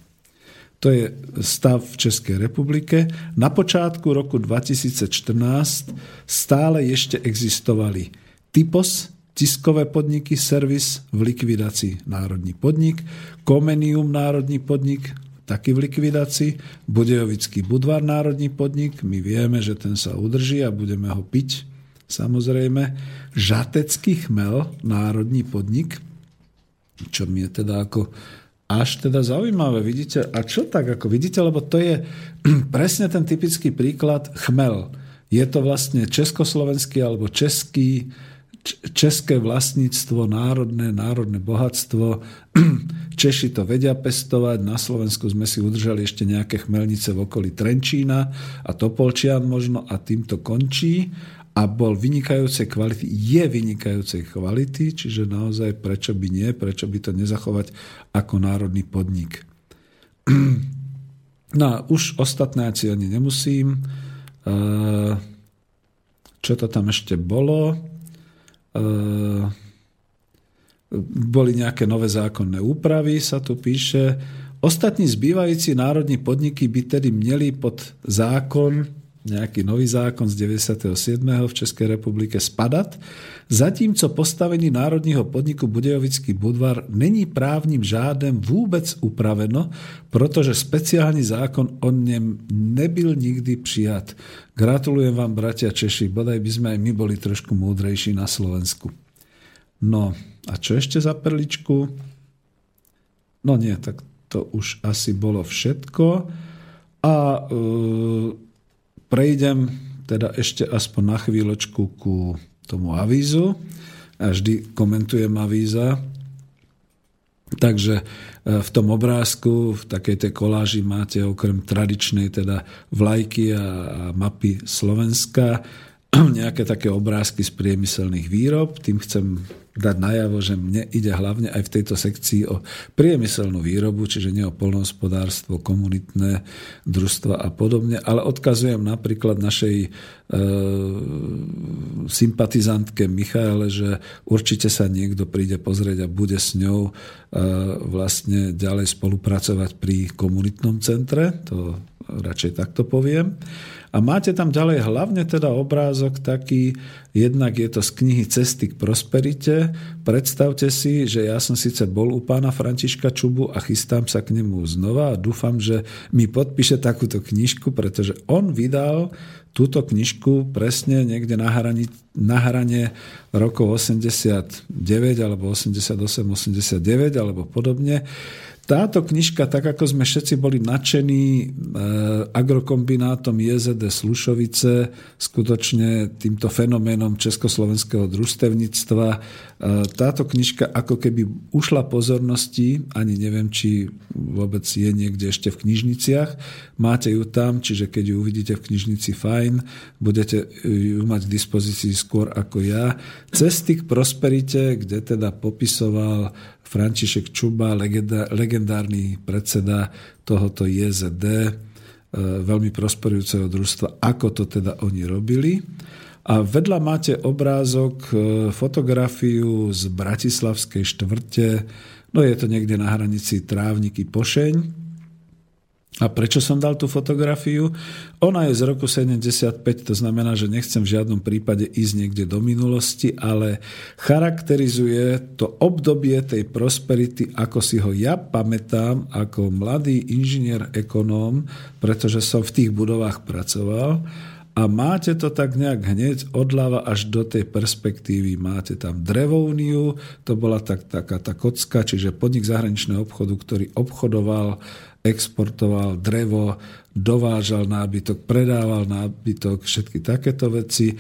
To je stav v České republike. Na počátku roku 2014 stále ještě existovali typos, tiskové podniky, servis v likvidácii národný podnik, Komenium národný podnik, taký v likvidácii, Budejovický Budvar národný podnik, my vieme, že ten sa udrží a budeme ho piť, samozrejme. Žatecký chmel národný podnik, čo mi je teda ako až teda zaujímavé, vidíte, a čo tak ako vidíte, lebo to je presne ten typický príklad chmel. Je to vlastne československý alebo český české vlastníctvo, národné, národné bohatstvo. Češi to vedia pestovať, na Slovensku sme si udržali ešte nejaké chmelnice v okolí Trenčína a Topolčian možno a tým to končí a bol vynikajúcej kvality, je vynikajúcej kvality, čiže naozaj prečo by nie, prečo by to nezachovať ako národný podnik. No a už ostatné asi ani nemusím. Čo to tam ešte bolo? Boli nejaké nové zákonné úpravy, sa tu píše, Ostatní zbývajúci národní podniky by tedy měli pod zákon, nejaký nový zákon z 97. v Českej republike spadat, zatímco postavení národního podniku Budějovický Budvar není právním žádem vůbec upraveno, protože speciální zákon o něm nebyl nikdy přijat. Gratulujem vám, bratia Češi, bodaj by sme aj my boli trošku múdrejší na Slovensku. No, a čo ešte za perličku? No nie, tak to už asi bolo všetko. A e, prejdem teda ešte aspoň na chvíľočku ku tomu avízu. A vždy komentujem avíza. Takže e, v tom obrázku, v takej tej koláži máte okrem tradičnej teda vlajky a mapy Slovenska nejaké také obrázky z priemyselných výrob. Tým chcem dať najavo, že mne ide hlavne aj v tejto sekcii o priemyselnú výrobu, čiže nie o polnohospodárstvo, komunitné družstva a podobne, ale odkazujem napríklad našej e, sympatizantke Michaele, že určite sa niekto príde pozrieť a bude s ňou e, vlastne ďalej spolupracovať pri komunitnom centre, to radšej takto poviem. A máte tam ďalej hlavne teda obrázok taký, jednak je to z knihy Cesty k prosperite. Predstavte si, že ja som síce bol u pána Františka Čubu a chystám sa k nemu znova a dúfam, že mi podpíše takúto knižku, pretože on vydal túto knižku presne niekde na, hrani, na hrane rokov 89 alebo 88, 89 alebo podobne táto knižka, tak ako sme všetci boli nadšení e, agrokombinátom JZD Slušovice, skutočne týmto fenoménom československého družstevníctva, e, táto knižka ako keby ušla pozornosti, ani neviem, či vôbec je niekde ešte v knižniciach. Máte ju tam, čiže keď ju uvidíte v knižnici, fajn, budete ju mať k dispozícii skôr ako ja. Cesty k prosperite, kde teda popisoval František Čuba, legendárny predseda tohoto JZD, e, veľmi prosperujúceho družstva, ako to teda oni robili. A vedľa máte obrázok, e, fotografiu z Bratislavskej štvrte, no je to niekde na hranici Trávniky Pošeň, a prečo som dal tú fotografiu? Ona je z roku 75, to znamená, že nechcem v žiadnom prípade ísť niekde do minulosti, ale charakterizuje to obdobie tej prosperity, ako si ho ja pamätám ako mladý inžinier ekonóm, pretože som v tých budovách pracoval a máte to tak nejak hneď odľava až do tej perspektívy. Máte tam drevovniu, to bola tak, taká tá kocka, čiže podnik zahraničného obchodu, ktorý obchodoval exportoval drevo, dovážal nábytok, predával nábytok, všetky takéto veci. E,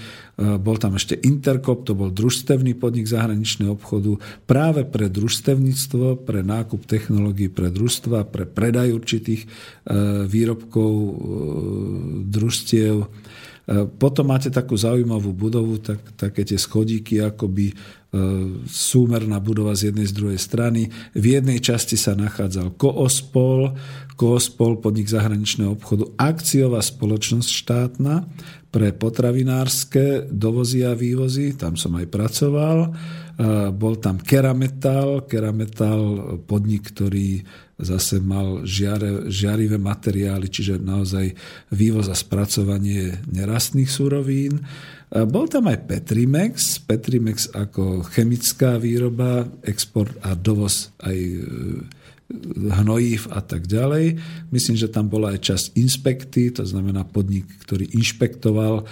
bol tam ešte Interkop, to bol družstevný podnik zahraničného obchodu práve pre družstevníctvo, pre nákup technológií pre družstva, pre predaj určitých e, výrobkov e, družstiev. Potom máte takú zaujímavú budovu, tak, také tie schodíky, akoby súmerná budova z jednej z druhej strany. V jednej časti sa nachádzal Koospol, Koospol, podnik zahraničného obchodu, akciová spoločnosť štátna pre potravinárske dovozy a vývozy, tam som aj pracoval. Bol tam Kerametal, Kerametal podnik, ktorý zase mal žiare, žiarivé materiály, čiže naozaj vývoz a spracovanie nerastných surovín. Bol tam aj Petrimex, Petrimex ako chemická výroba, export a dovoz aj e, hnojív a tak ďalej. Myslím, že tam bola aj časť inspekty, to znamená podnik, ktorý inšpektoval e,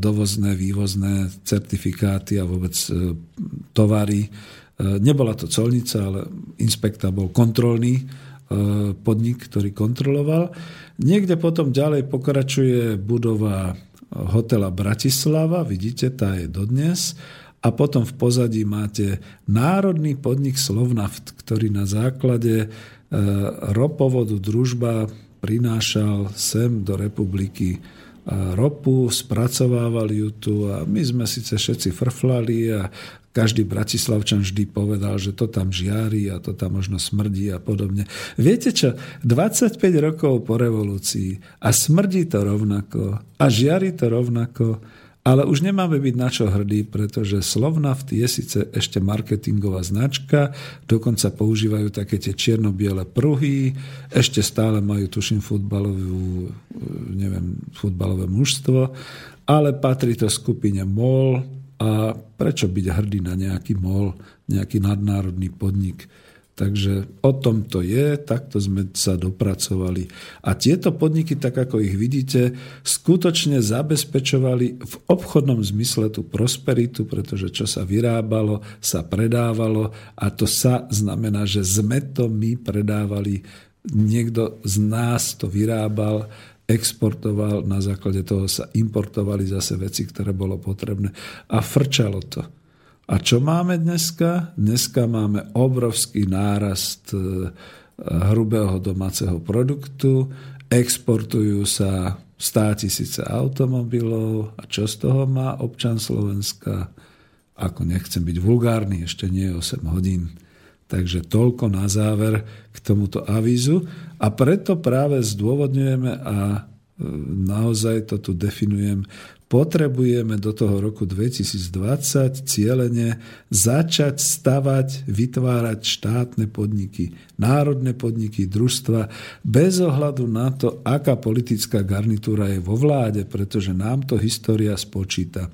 dovozné, vývozné certifikáty a vôbec tovary. Nebola to colnica, ale inspekta bol kontrolný podnik, ktorý kontroloval. Niekde potom ďalej pokračuje budova hotela Bratislava, vidíte, tá je dodnes. A potom v pozadí máte národný podnik Slovnaft, ktorý na základe e, ropovodu družba prinášal sem do republiky e, ropu, spracovávali ju tu a my sme síce všetci frflali a každý bratislavčan vždy povedal, že to tam žiari a to tam možno smrdí a podobne. Viete čo? 25 rokov po revolúcii a smrdí to rovnako a žiari to rovnako Ale už nemáme byť na čo hrdí, pretože Slovnaft je síce ešte marketingová značka, dokonca používajú také tie čierno-biele pruhy, ešte stále majú, tuším, futbalovú, neviem, futbalové mužstvo, ale patrí to skupine MOL a prečo byť hrdý na nejaký MOL, nejaký nadnárodný podnik. Takže o tom to je, takto sme sa dopracovali. A tieto podniky, tak ako ich vidíte, skutočne zabezpečovali v obchodnom zmysle tú prosperitu, pretože čo sa vyrábalo, sa predávalo a to sa znamená, že sme to my predávali, niekto z nás to vyrábal, exportoval, na základe toho sa importovali zase veci, ktoré bolo potrebné a frčalo to. A čo máme dneska? Dneska máme obrovský nárast e, hrubého domáceho produktu, exportujú sa stá tisíce automobilov a čo z toho má občan Slovenska? Ako nechcem byť vulgárny, ešte nie 8 hodín. Takže toľko na záver k tomuto avízu. A preto práve zdôvodňujeme a e, naozaj to tu definujem, potrebujeme do toho roku 2020 cieľene začať stavať, vytvárať štátne podniky, národné podniky, družstva, bez ohľadu na to, aká politická garnitúra je vo vláde, pretože nám to história spočíta.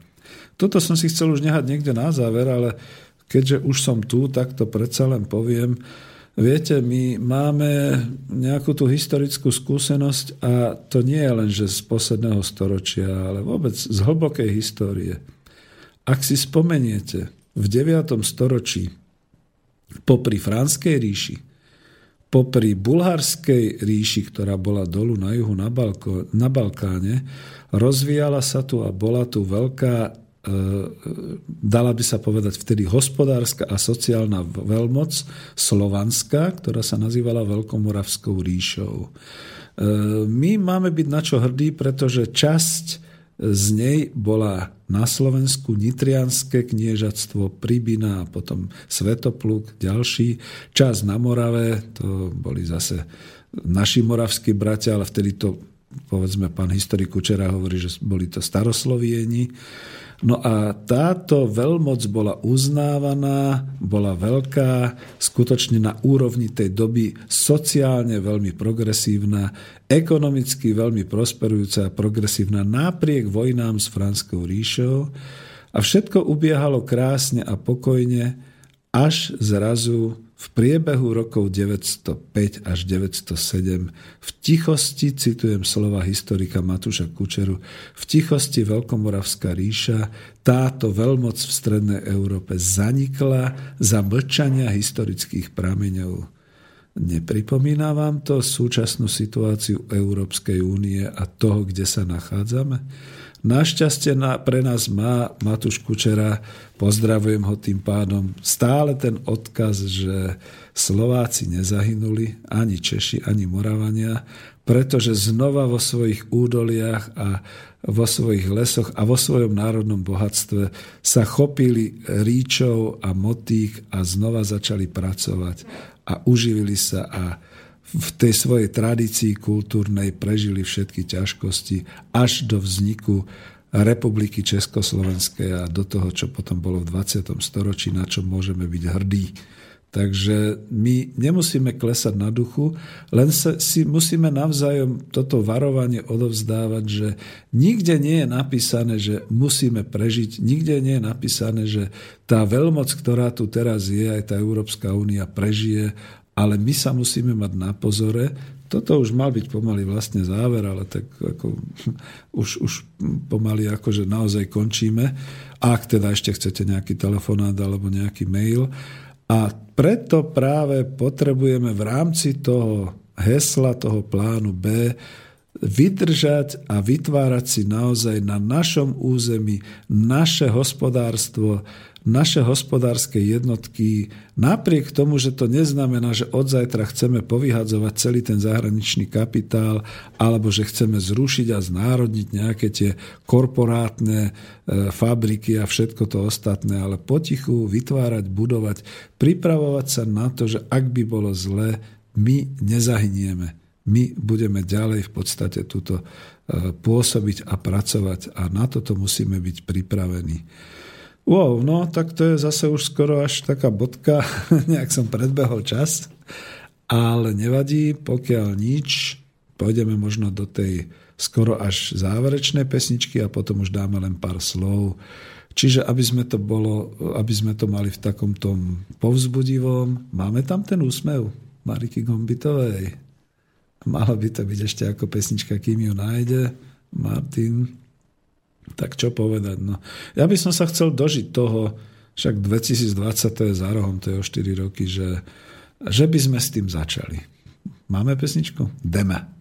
Toto som si chcel už nehať niekde na záver, ale keďže už som tu, tak to predsa len poviem. Viete, my máme nejakú tú historickú skúsenosť a to nie je len, že z posledného storočia, ale vôbec z hlbokej histórie. Ak si spomeniete, v 9. storočí popri Franskej ríši, popri Bulharskej ríši, ktorá bola dolu na juhu na, Balko, na Balkáne, rozvíjala sa tu a bola tu veľká dala by sa povedať vtedy hospodárska a sociálna veľmoc Slovanska, ktorá sa nazývala Veľkomoravskou ríšou. E, my máme byť na čo hrdí, pretože časť z nej bola na Slovensku Nitrianské kniežatstvo, Pribina a potom Svetopluk, ďalší. Čas na Morave, to boli zase naši moravskí bratia, ale vtedy to povedzme pán historik Kučera hovorí, že boli to staroslovieni. No a táto veľmoc bola uznávaná, bola veľká, skutočne na úrovni tej doby sociálne veľmi progresívna, ekonomicky veľmi prosperujúca a progresívna napriek vojnám s Franskou ríšou. A všetko ubiehalo krásne a pokojne, až zrazu v priebehu rokov 905 až 907 v tichosti, citujem slova historika Matúša Kučeru, v tichosti Veľkomoravská ríša, táto veľmoc v strednej Európe zanikla za mlčania historických prameňov. Nepripomína vám to súčasnú situáciu Európskej únie a toho, kde sa nachádzame? Našťastie na, pre nás má Matúš Kučera, pozdravujem ho tým pádom, stále ten odkaz, že Slováci nezahynuli, ani Češi, ani Moravania, pretože znova vo svojich údoliach a vo svojich lesoch a vo svojom národnom bohatstve sa chopili ríčov a motík a znova začali pracovať a uživili sa a v tej svojej tradícii kultúrnej prežili všetky ťažkosti až do vzniku republiky Československej a do toho, čo potom bolo v 20. storočí, na čo môžeme byť hrdí. Takže my nemusíme klesať na duchu, len si musíme navzájom toto varovanie odovzdávať, že nikde nie je napísané, že musíme prežiť, nikde nie je napísané, že tá veľmoc, ktorá tu teraz je, aj tá Európska únia prežije ale my sa musíme mať na pozore. Toto už mal byť pomaly vlastne záver, ale tak ako, už, už pomaly akože naozaj končíme. Ak teda ešte chcete nejaký telefonát alebo nejaký mail. A preto práve potrebujeme v rámci toho hesla, toho plánu B vydržať a vytvárať si naozaj na našom území naše hospodárstvo, naše hospodárske jednotky, napriek tomu, že to neznamená, že od zajtra chceme povyhadzovať celý ten zahraničný kapitál, alebo že chceme zrušiť a znárodniť nejaké tie korporátne e, fabriky a všetko to ostatné, ale potichu vytvárať, budovať, pripravovať sa na to, že ak by bolo zle, my nezahynieme my budeme ďalej v podstate túto pôsobiť a pracovať a na toto musíme byť pripravení. Wow, no tak to je zase už skoro až taká bodka, nejak som predbehol čas, ale nevadí, pokiaľ nič, pôjdeme možno do tej skoro až záverečnej pesničky a potom už dáme len pár slov. Čiže aby sme to, bolo, aby sme to mali v takom tom povzbudivom, máme tam ten úsmev Mariky Gombitovej. Mala by to byť ešte ako pesnička, kým ju nájde. Martin, tak čo povedať? No. Ja by som sa chcel dožiť toho, však 2020 to je za rohom, to je o 4 roky, že, že by sme s tým začali. Máme pesničku? Deme.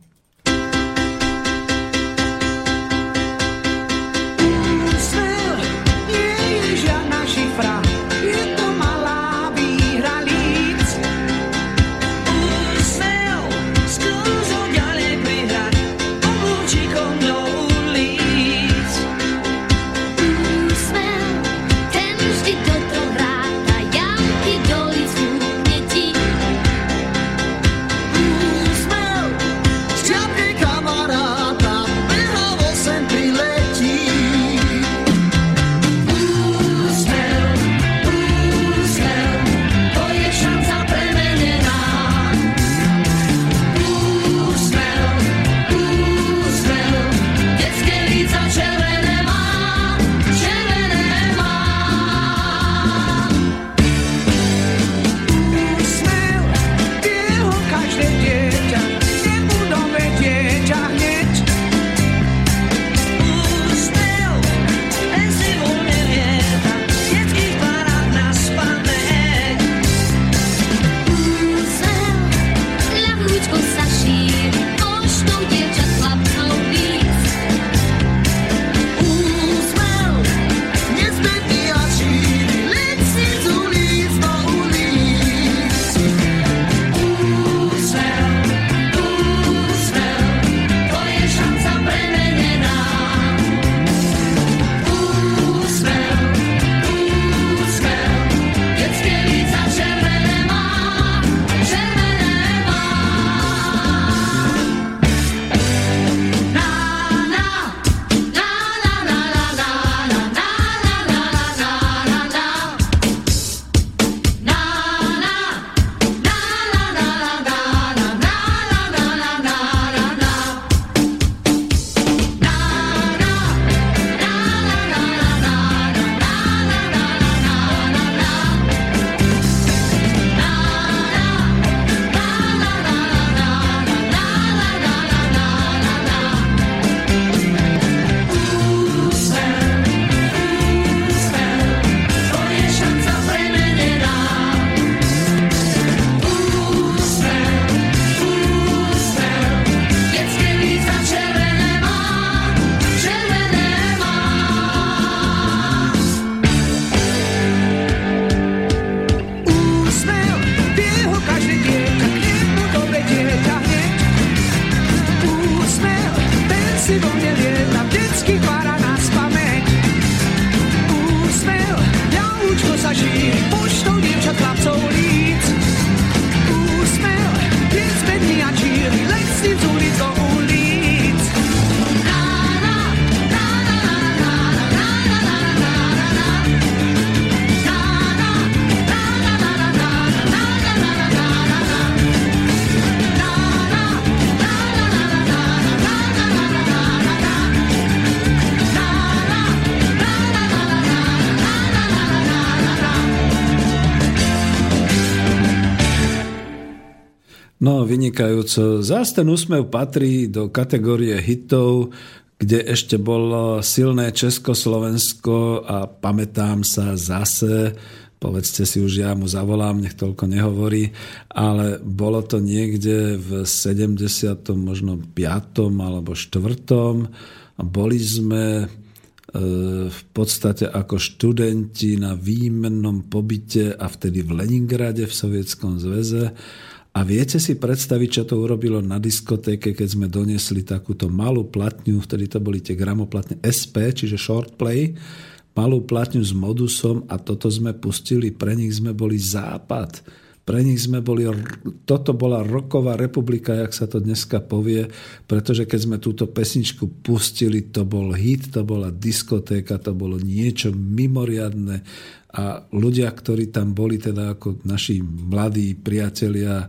Vynikajúco. Zás ten úsmev patrí do kategórie hitov, kde ešte bolo silné Československo a pamätám sa zase, povedzte si už, ja mu zavolám, nech toľko nehovorí, ale bolo to niekde v 70. možno 5. alebo 4. a boli sme e, v podstate ako študenti na výmennom pobyte a vtedy v Leningrade v Sovietskom zväze a viete si predstaviť, čo to urobilo na diskotéke, keď sme doniesli takúto malú platňu, vtedy to boli tie gramoplatne SP, čiže short play, malú platňu s modusom a toto sme pustili, pre nich sme boli západ. Pre nich sme boli, toto bola roková republika, jak sa to dneska povie, pretože keď sme túto pesničku pustili, to bol hit, to bola diskotéka, to bolo niečo mimoriadne a ľudia, ktorí tam boli, teda ako naši mladí priatelia,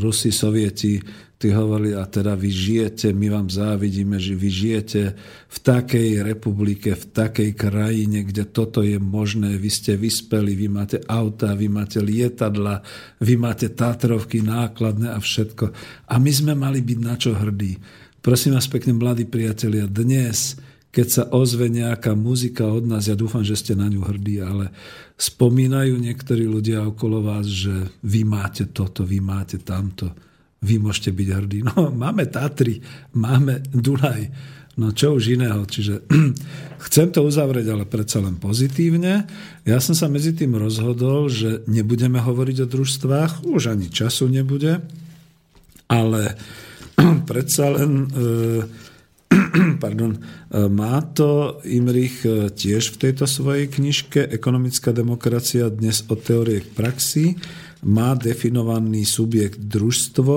Rusi, Sovieti, tí hovorili, a teda vy žijete, my vám závidíme, že vy žijete v takej republike, v takej krajine, kde toto je možné, vy ste vyspeli, vy máte auta, vy máte lietadla, vy máte Tatrovky nákladné a všetko. A my sme mali byť na čo hrdí. Prosím vás pekne, mladí priatelia, dnes keď sa ozve nejaká muzika od nás, ja dúfam, že ste na ňu hrdí, ale spomínajú niektorí ľudia okolo vás, že vy máte toto, vy máte tamto, vy môžete byť hrdí. No, máme Tatry, máme Dunaj, no čo už iného. Čiže chcem to uzavrieť, ale predsa len pozitívne. Ja som sa medzi tým rozhodol, že nebudeme hovoriť o družstvách, už ani času nebude, ale predsa len... E, pardon, e, má to Imrich e, tiež v tejto svojej knižke Ekonomická demokracia dnes od teórie k praxi. Má definovaný subjekt družstvo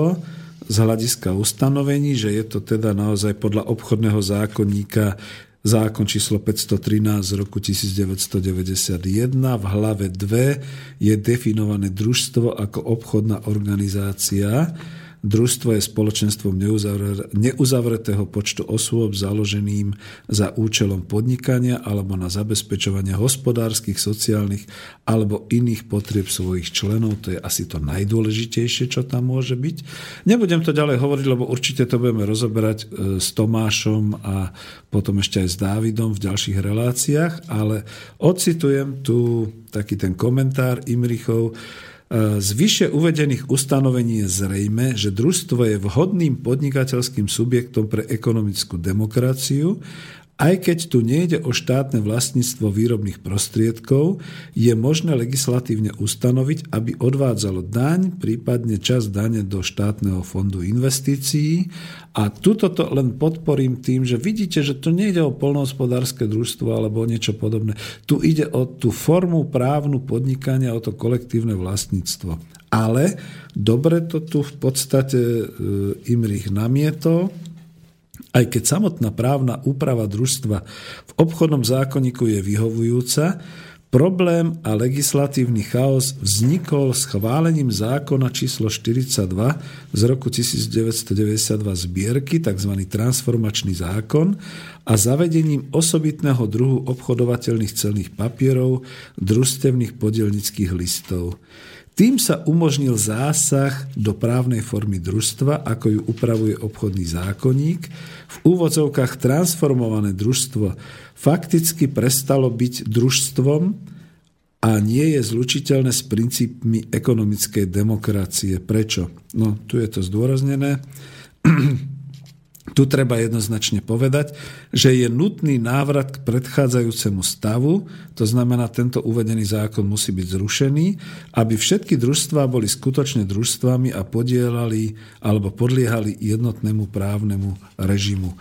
z hľadiska ustanovení, že je to teda naozaj podľa obchodného zákonníka zákon číslo 513 z roku 1991. V hlave 2 je definované družstvo ako obchodná organizácia, Družstvo je spoločenstvom neuzavretého počtu osôb založeným za účelom podnikania alebo na zabezpečovanie hospodárskych, sociálnych alebo iných potrieb svojich členov. To je asi to najdôležitejšie, čo tam môže byť. Nebudem to ďalej hovoriť, lebo určite to budeme rozoberať e, s Tomášom a potom ešte aj s Dávidom v ďalších reláciách, ale ocitujem tu taký ten komentár Imrichov, z vyše uvedených ustanovení je zrejme, že družstvo je vhodným podnikateľským subjektom pre ekonomickú demokraciu aj keď tu nejde o štátne vlastníctvo výrobných prostriedkov, je možné legislatívne ustanoviť, aby odvádzalo daň, prípadne čas dane do štátneho fondu investícií. A tuto to len podporím tým, že vidíte, že tu nejde o polnohospodárske družstvo alebo o niečo podobné. Tu ide o tú formu právnu podnikania, o to kolektívne vlastníctvo. Ale dobre to tu v podstate e, Imrich namietol, aj keď samotná právna úprava družstva v obchodnom zákonníku je vyhovujúca, Problém a legislatívny chaos vznikol schválením zákona číslo 42 z roku 1992 zbierky, tzv. transformačný zákon, a zavedením osobitného druhu obchodovateľných celných papierov, družstevných podielnických listov. Tým sa umožnil zásah do právnej formy družstva, ako ju upravuje obchodný zákonník. V úvodzovkách transformované družstvo fakticky prestalo byť družstvom a nie je zlučiteľné s princípmi ekonomickej demokracie. Prečo? No, tu je to zdôraznené. Tu treba jednoznačne povedať, že je nutný návrat k predchádzajúcemu stavu, to znamená, tento uvedený zákon musí byť zrušený, aby všetky družstvá boli skutočne družstvami a podielali alebo podliehali jednotnému právnemu režimu.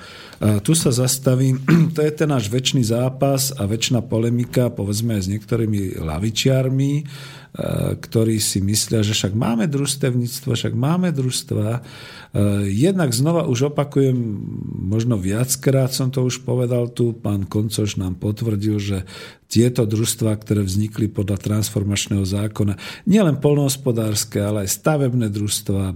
Tu sa zastavím, to je ten náš väčší zápas a väčšina polemika, povedzme aj s niektorými lavičiarmi, ktorí si myslia, že však máme družstevníctvo, však máme družstva. Eh, jednak znova už opakujem, možno viackrát som to už povedal tu, pán Koncoš nám potvrdil, že tieto družstva, ktoré vznikli podľa transformačného zákona, nielen polnohospodárske, ale aj stavebné družstva,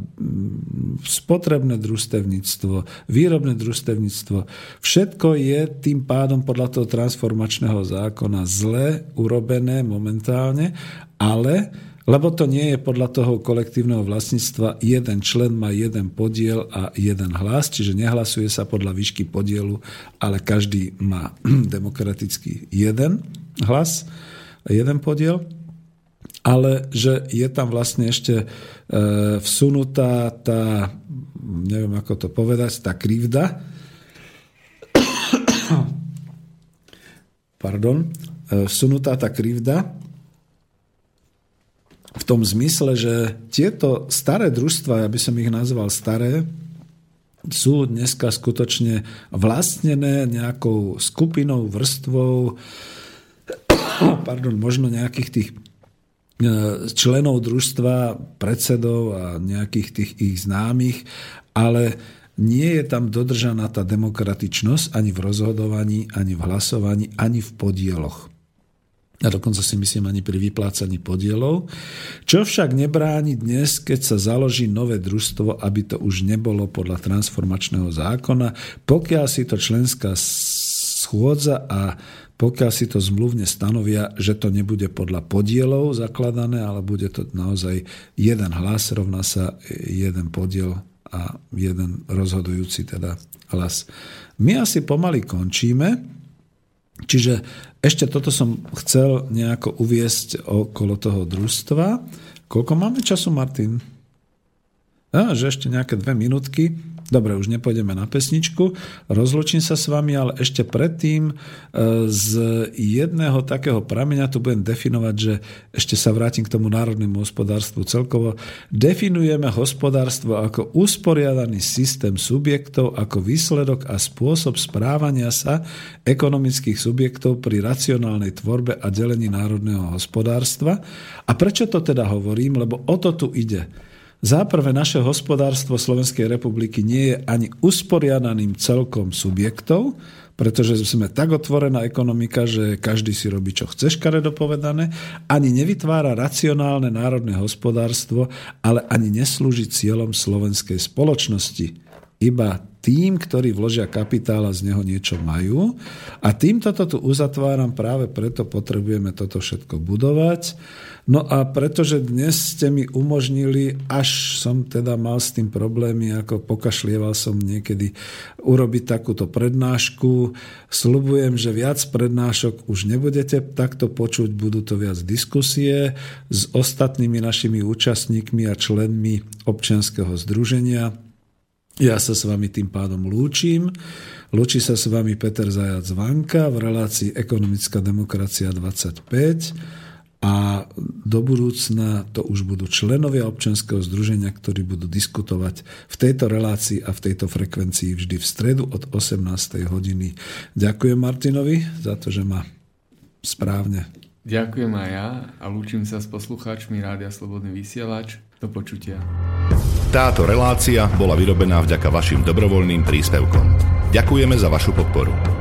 spotrebné družstevníctvo, výrobné družstevníctvo, všetko je tým pádom podľa toho transformačného zákona zle urobené momentálne, ale lebo to nie je podľa toho kolektívneho vlastníctva, jeden člen má jeden podiel a jeden hlas, čiže nehlasuje sa podľa výšky podielu, ale každý má demokraticky jeden hlas, jeden podiel, ale že je tam vlastne ešte e, vsunutá tá, neviem ako to povedať, tá krivda, pardon, e, vsunutá tá krivda, v tom zmysle, že tieto staré družstva, ja by som ich nazval staré, sú dneska skutočne vlastnené nejakou skupinou, vrstvou, pardon, možno nejakých tých členov družstva, predsedov a nejakých tých ich známych, ale nie je tam dodržaná tá demokratičnosť ani v rozhodovaní, ani v hlasovaní, ani v podieloch. A dokonca si myslím ani pri vyplácaní podielov. Čo však nebráni dnes, keď sa založí nové družstvo, aby to už nebolo podľa transformačného zákona, pokiaľ si to členská schôdza a pokiaľ si to zmluvne stanovia, že to nebude podľa podielov zakladané, ale bude to naozaj jeden hlas, rovná sa jeden podiel a jeden rozhodujúci teda hlas. My asi pomaly končíme, čiže ešte toto som chcel nejako uviesť okolo toho družstva. Koľko máme času, Martin? A, že ešte nejaké dve minútky. Dobre, už nepôjdeme na pesničku, rozlučím sa s vami, ale ešte predtým e, z jedného takého prameňa tu budem definovať, že ešte sa vrátim k tomu národnému hospodárstvu celkovo. Definujeme hospodárstvo ako usporiadaný systém subjektov, ako výsledok a spôsob správania sa ekonomických subjektov pri racionálnej tvorbe a delení národného hospodárstva. A prečo to teda hovorím? Lebo o to tu ide Záprve naše hospodárstvo Slovenskej republiky nie je ani usporiadaným celkom subjektov, pretože sme tak otvorená ekonomika, že každý si robí, čo chce, škaredo povedané, ani nevytvára racionálne národné hospodárstvo, ale ani neslúži cieľom slovenskej spoločnosti. Iba tým, ktorí vložia kapitál a z neho niečo majú. A týmto to tu uzatváram, práve preto potrebujeme toto všetko budovať. No a pretože dnes ste mi umožnili, až som teda mal s tým problémy, ako pokašlieval som niekedy urobiť takúto prednášku, slubujem, že viac prednášok už nebudete takto počuť, budú to viac diskusie s ostatnými našimi účastníkmi a členmi občianského združenia. Ja sa s vami tým pádom lúčim. Lúči sa s vami Peter Zajac Vanka v relácii Ekonomická demokracia 25 a do budúcna to už budú členovia občianského združenia, ktorí budú diskutovať v tejto relácii a v tejto frekvencii vždy v stredu od 18. hodiny. Ďakujem Martinovi za to, že ma správne. Ďakujem aj ja a lúčim sa s poslucháčmi Rádia Slobodný vysielač. Do počutia. Táto relácia bola vyrobená vďaka vašim dobrovoľným príspevkom. Ďakujeme za vašu podporu.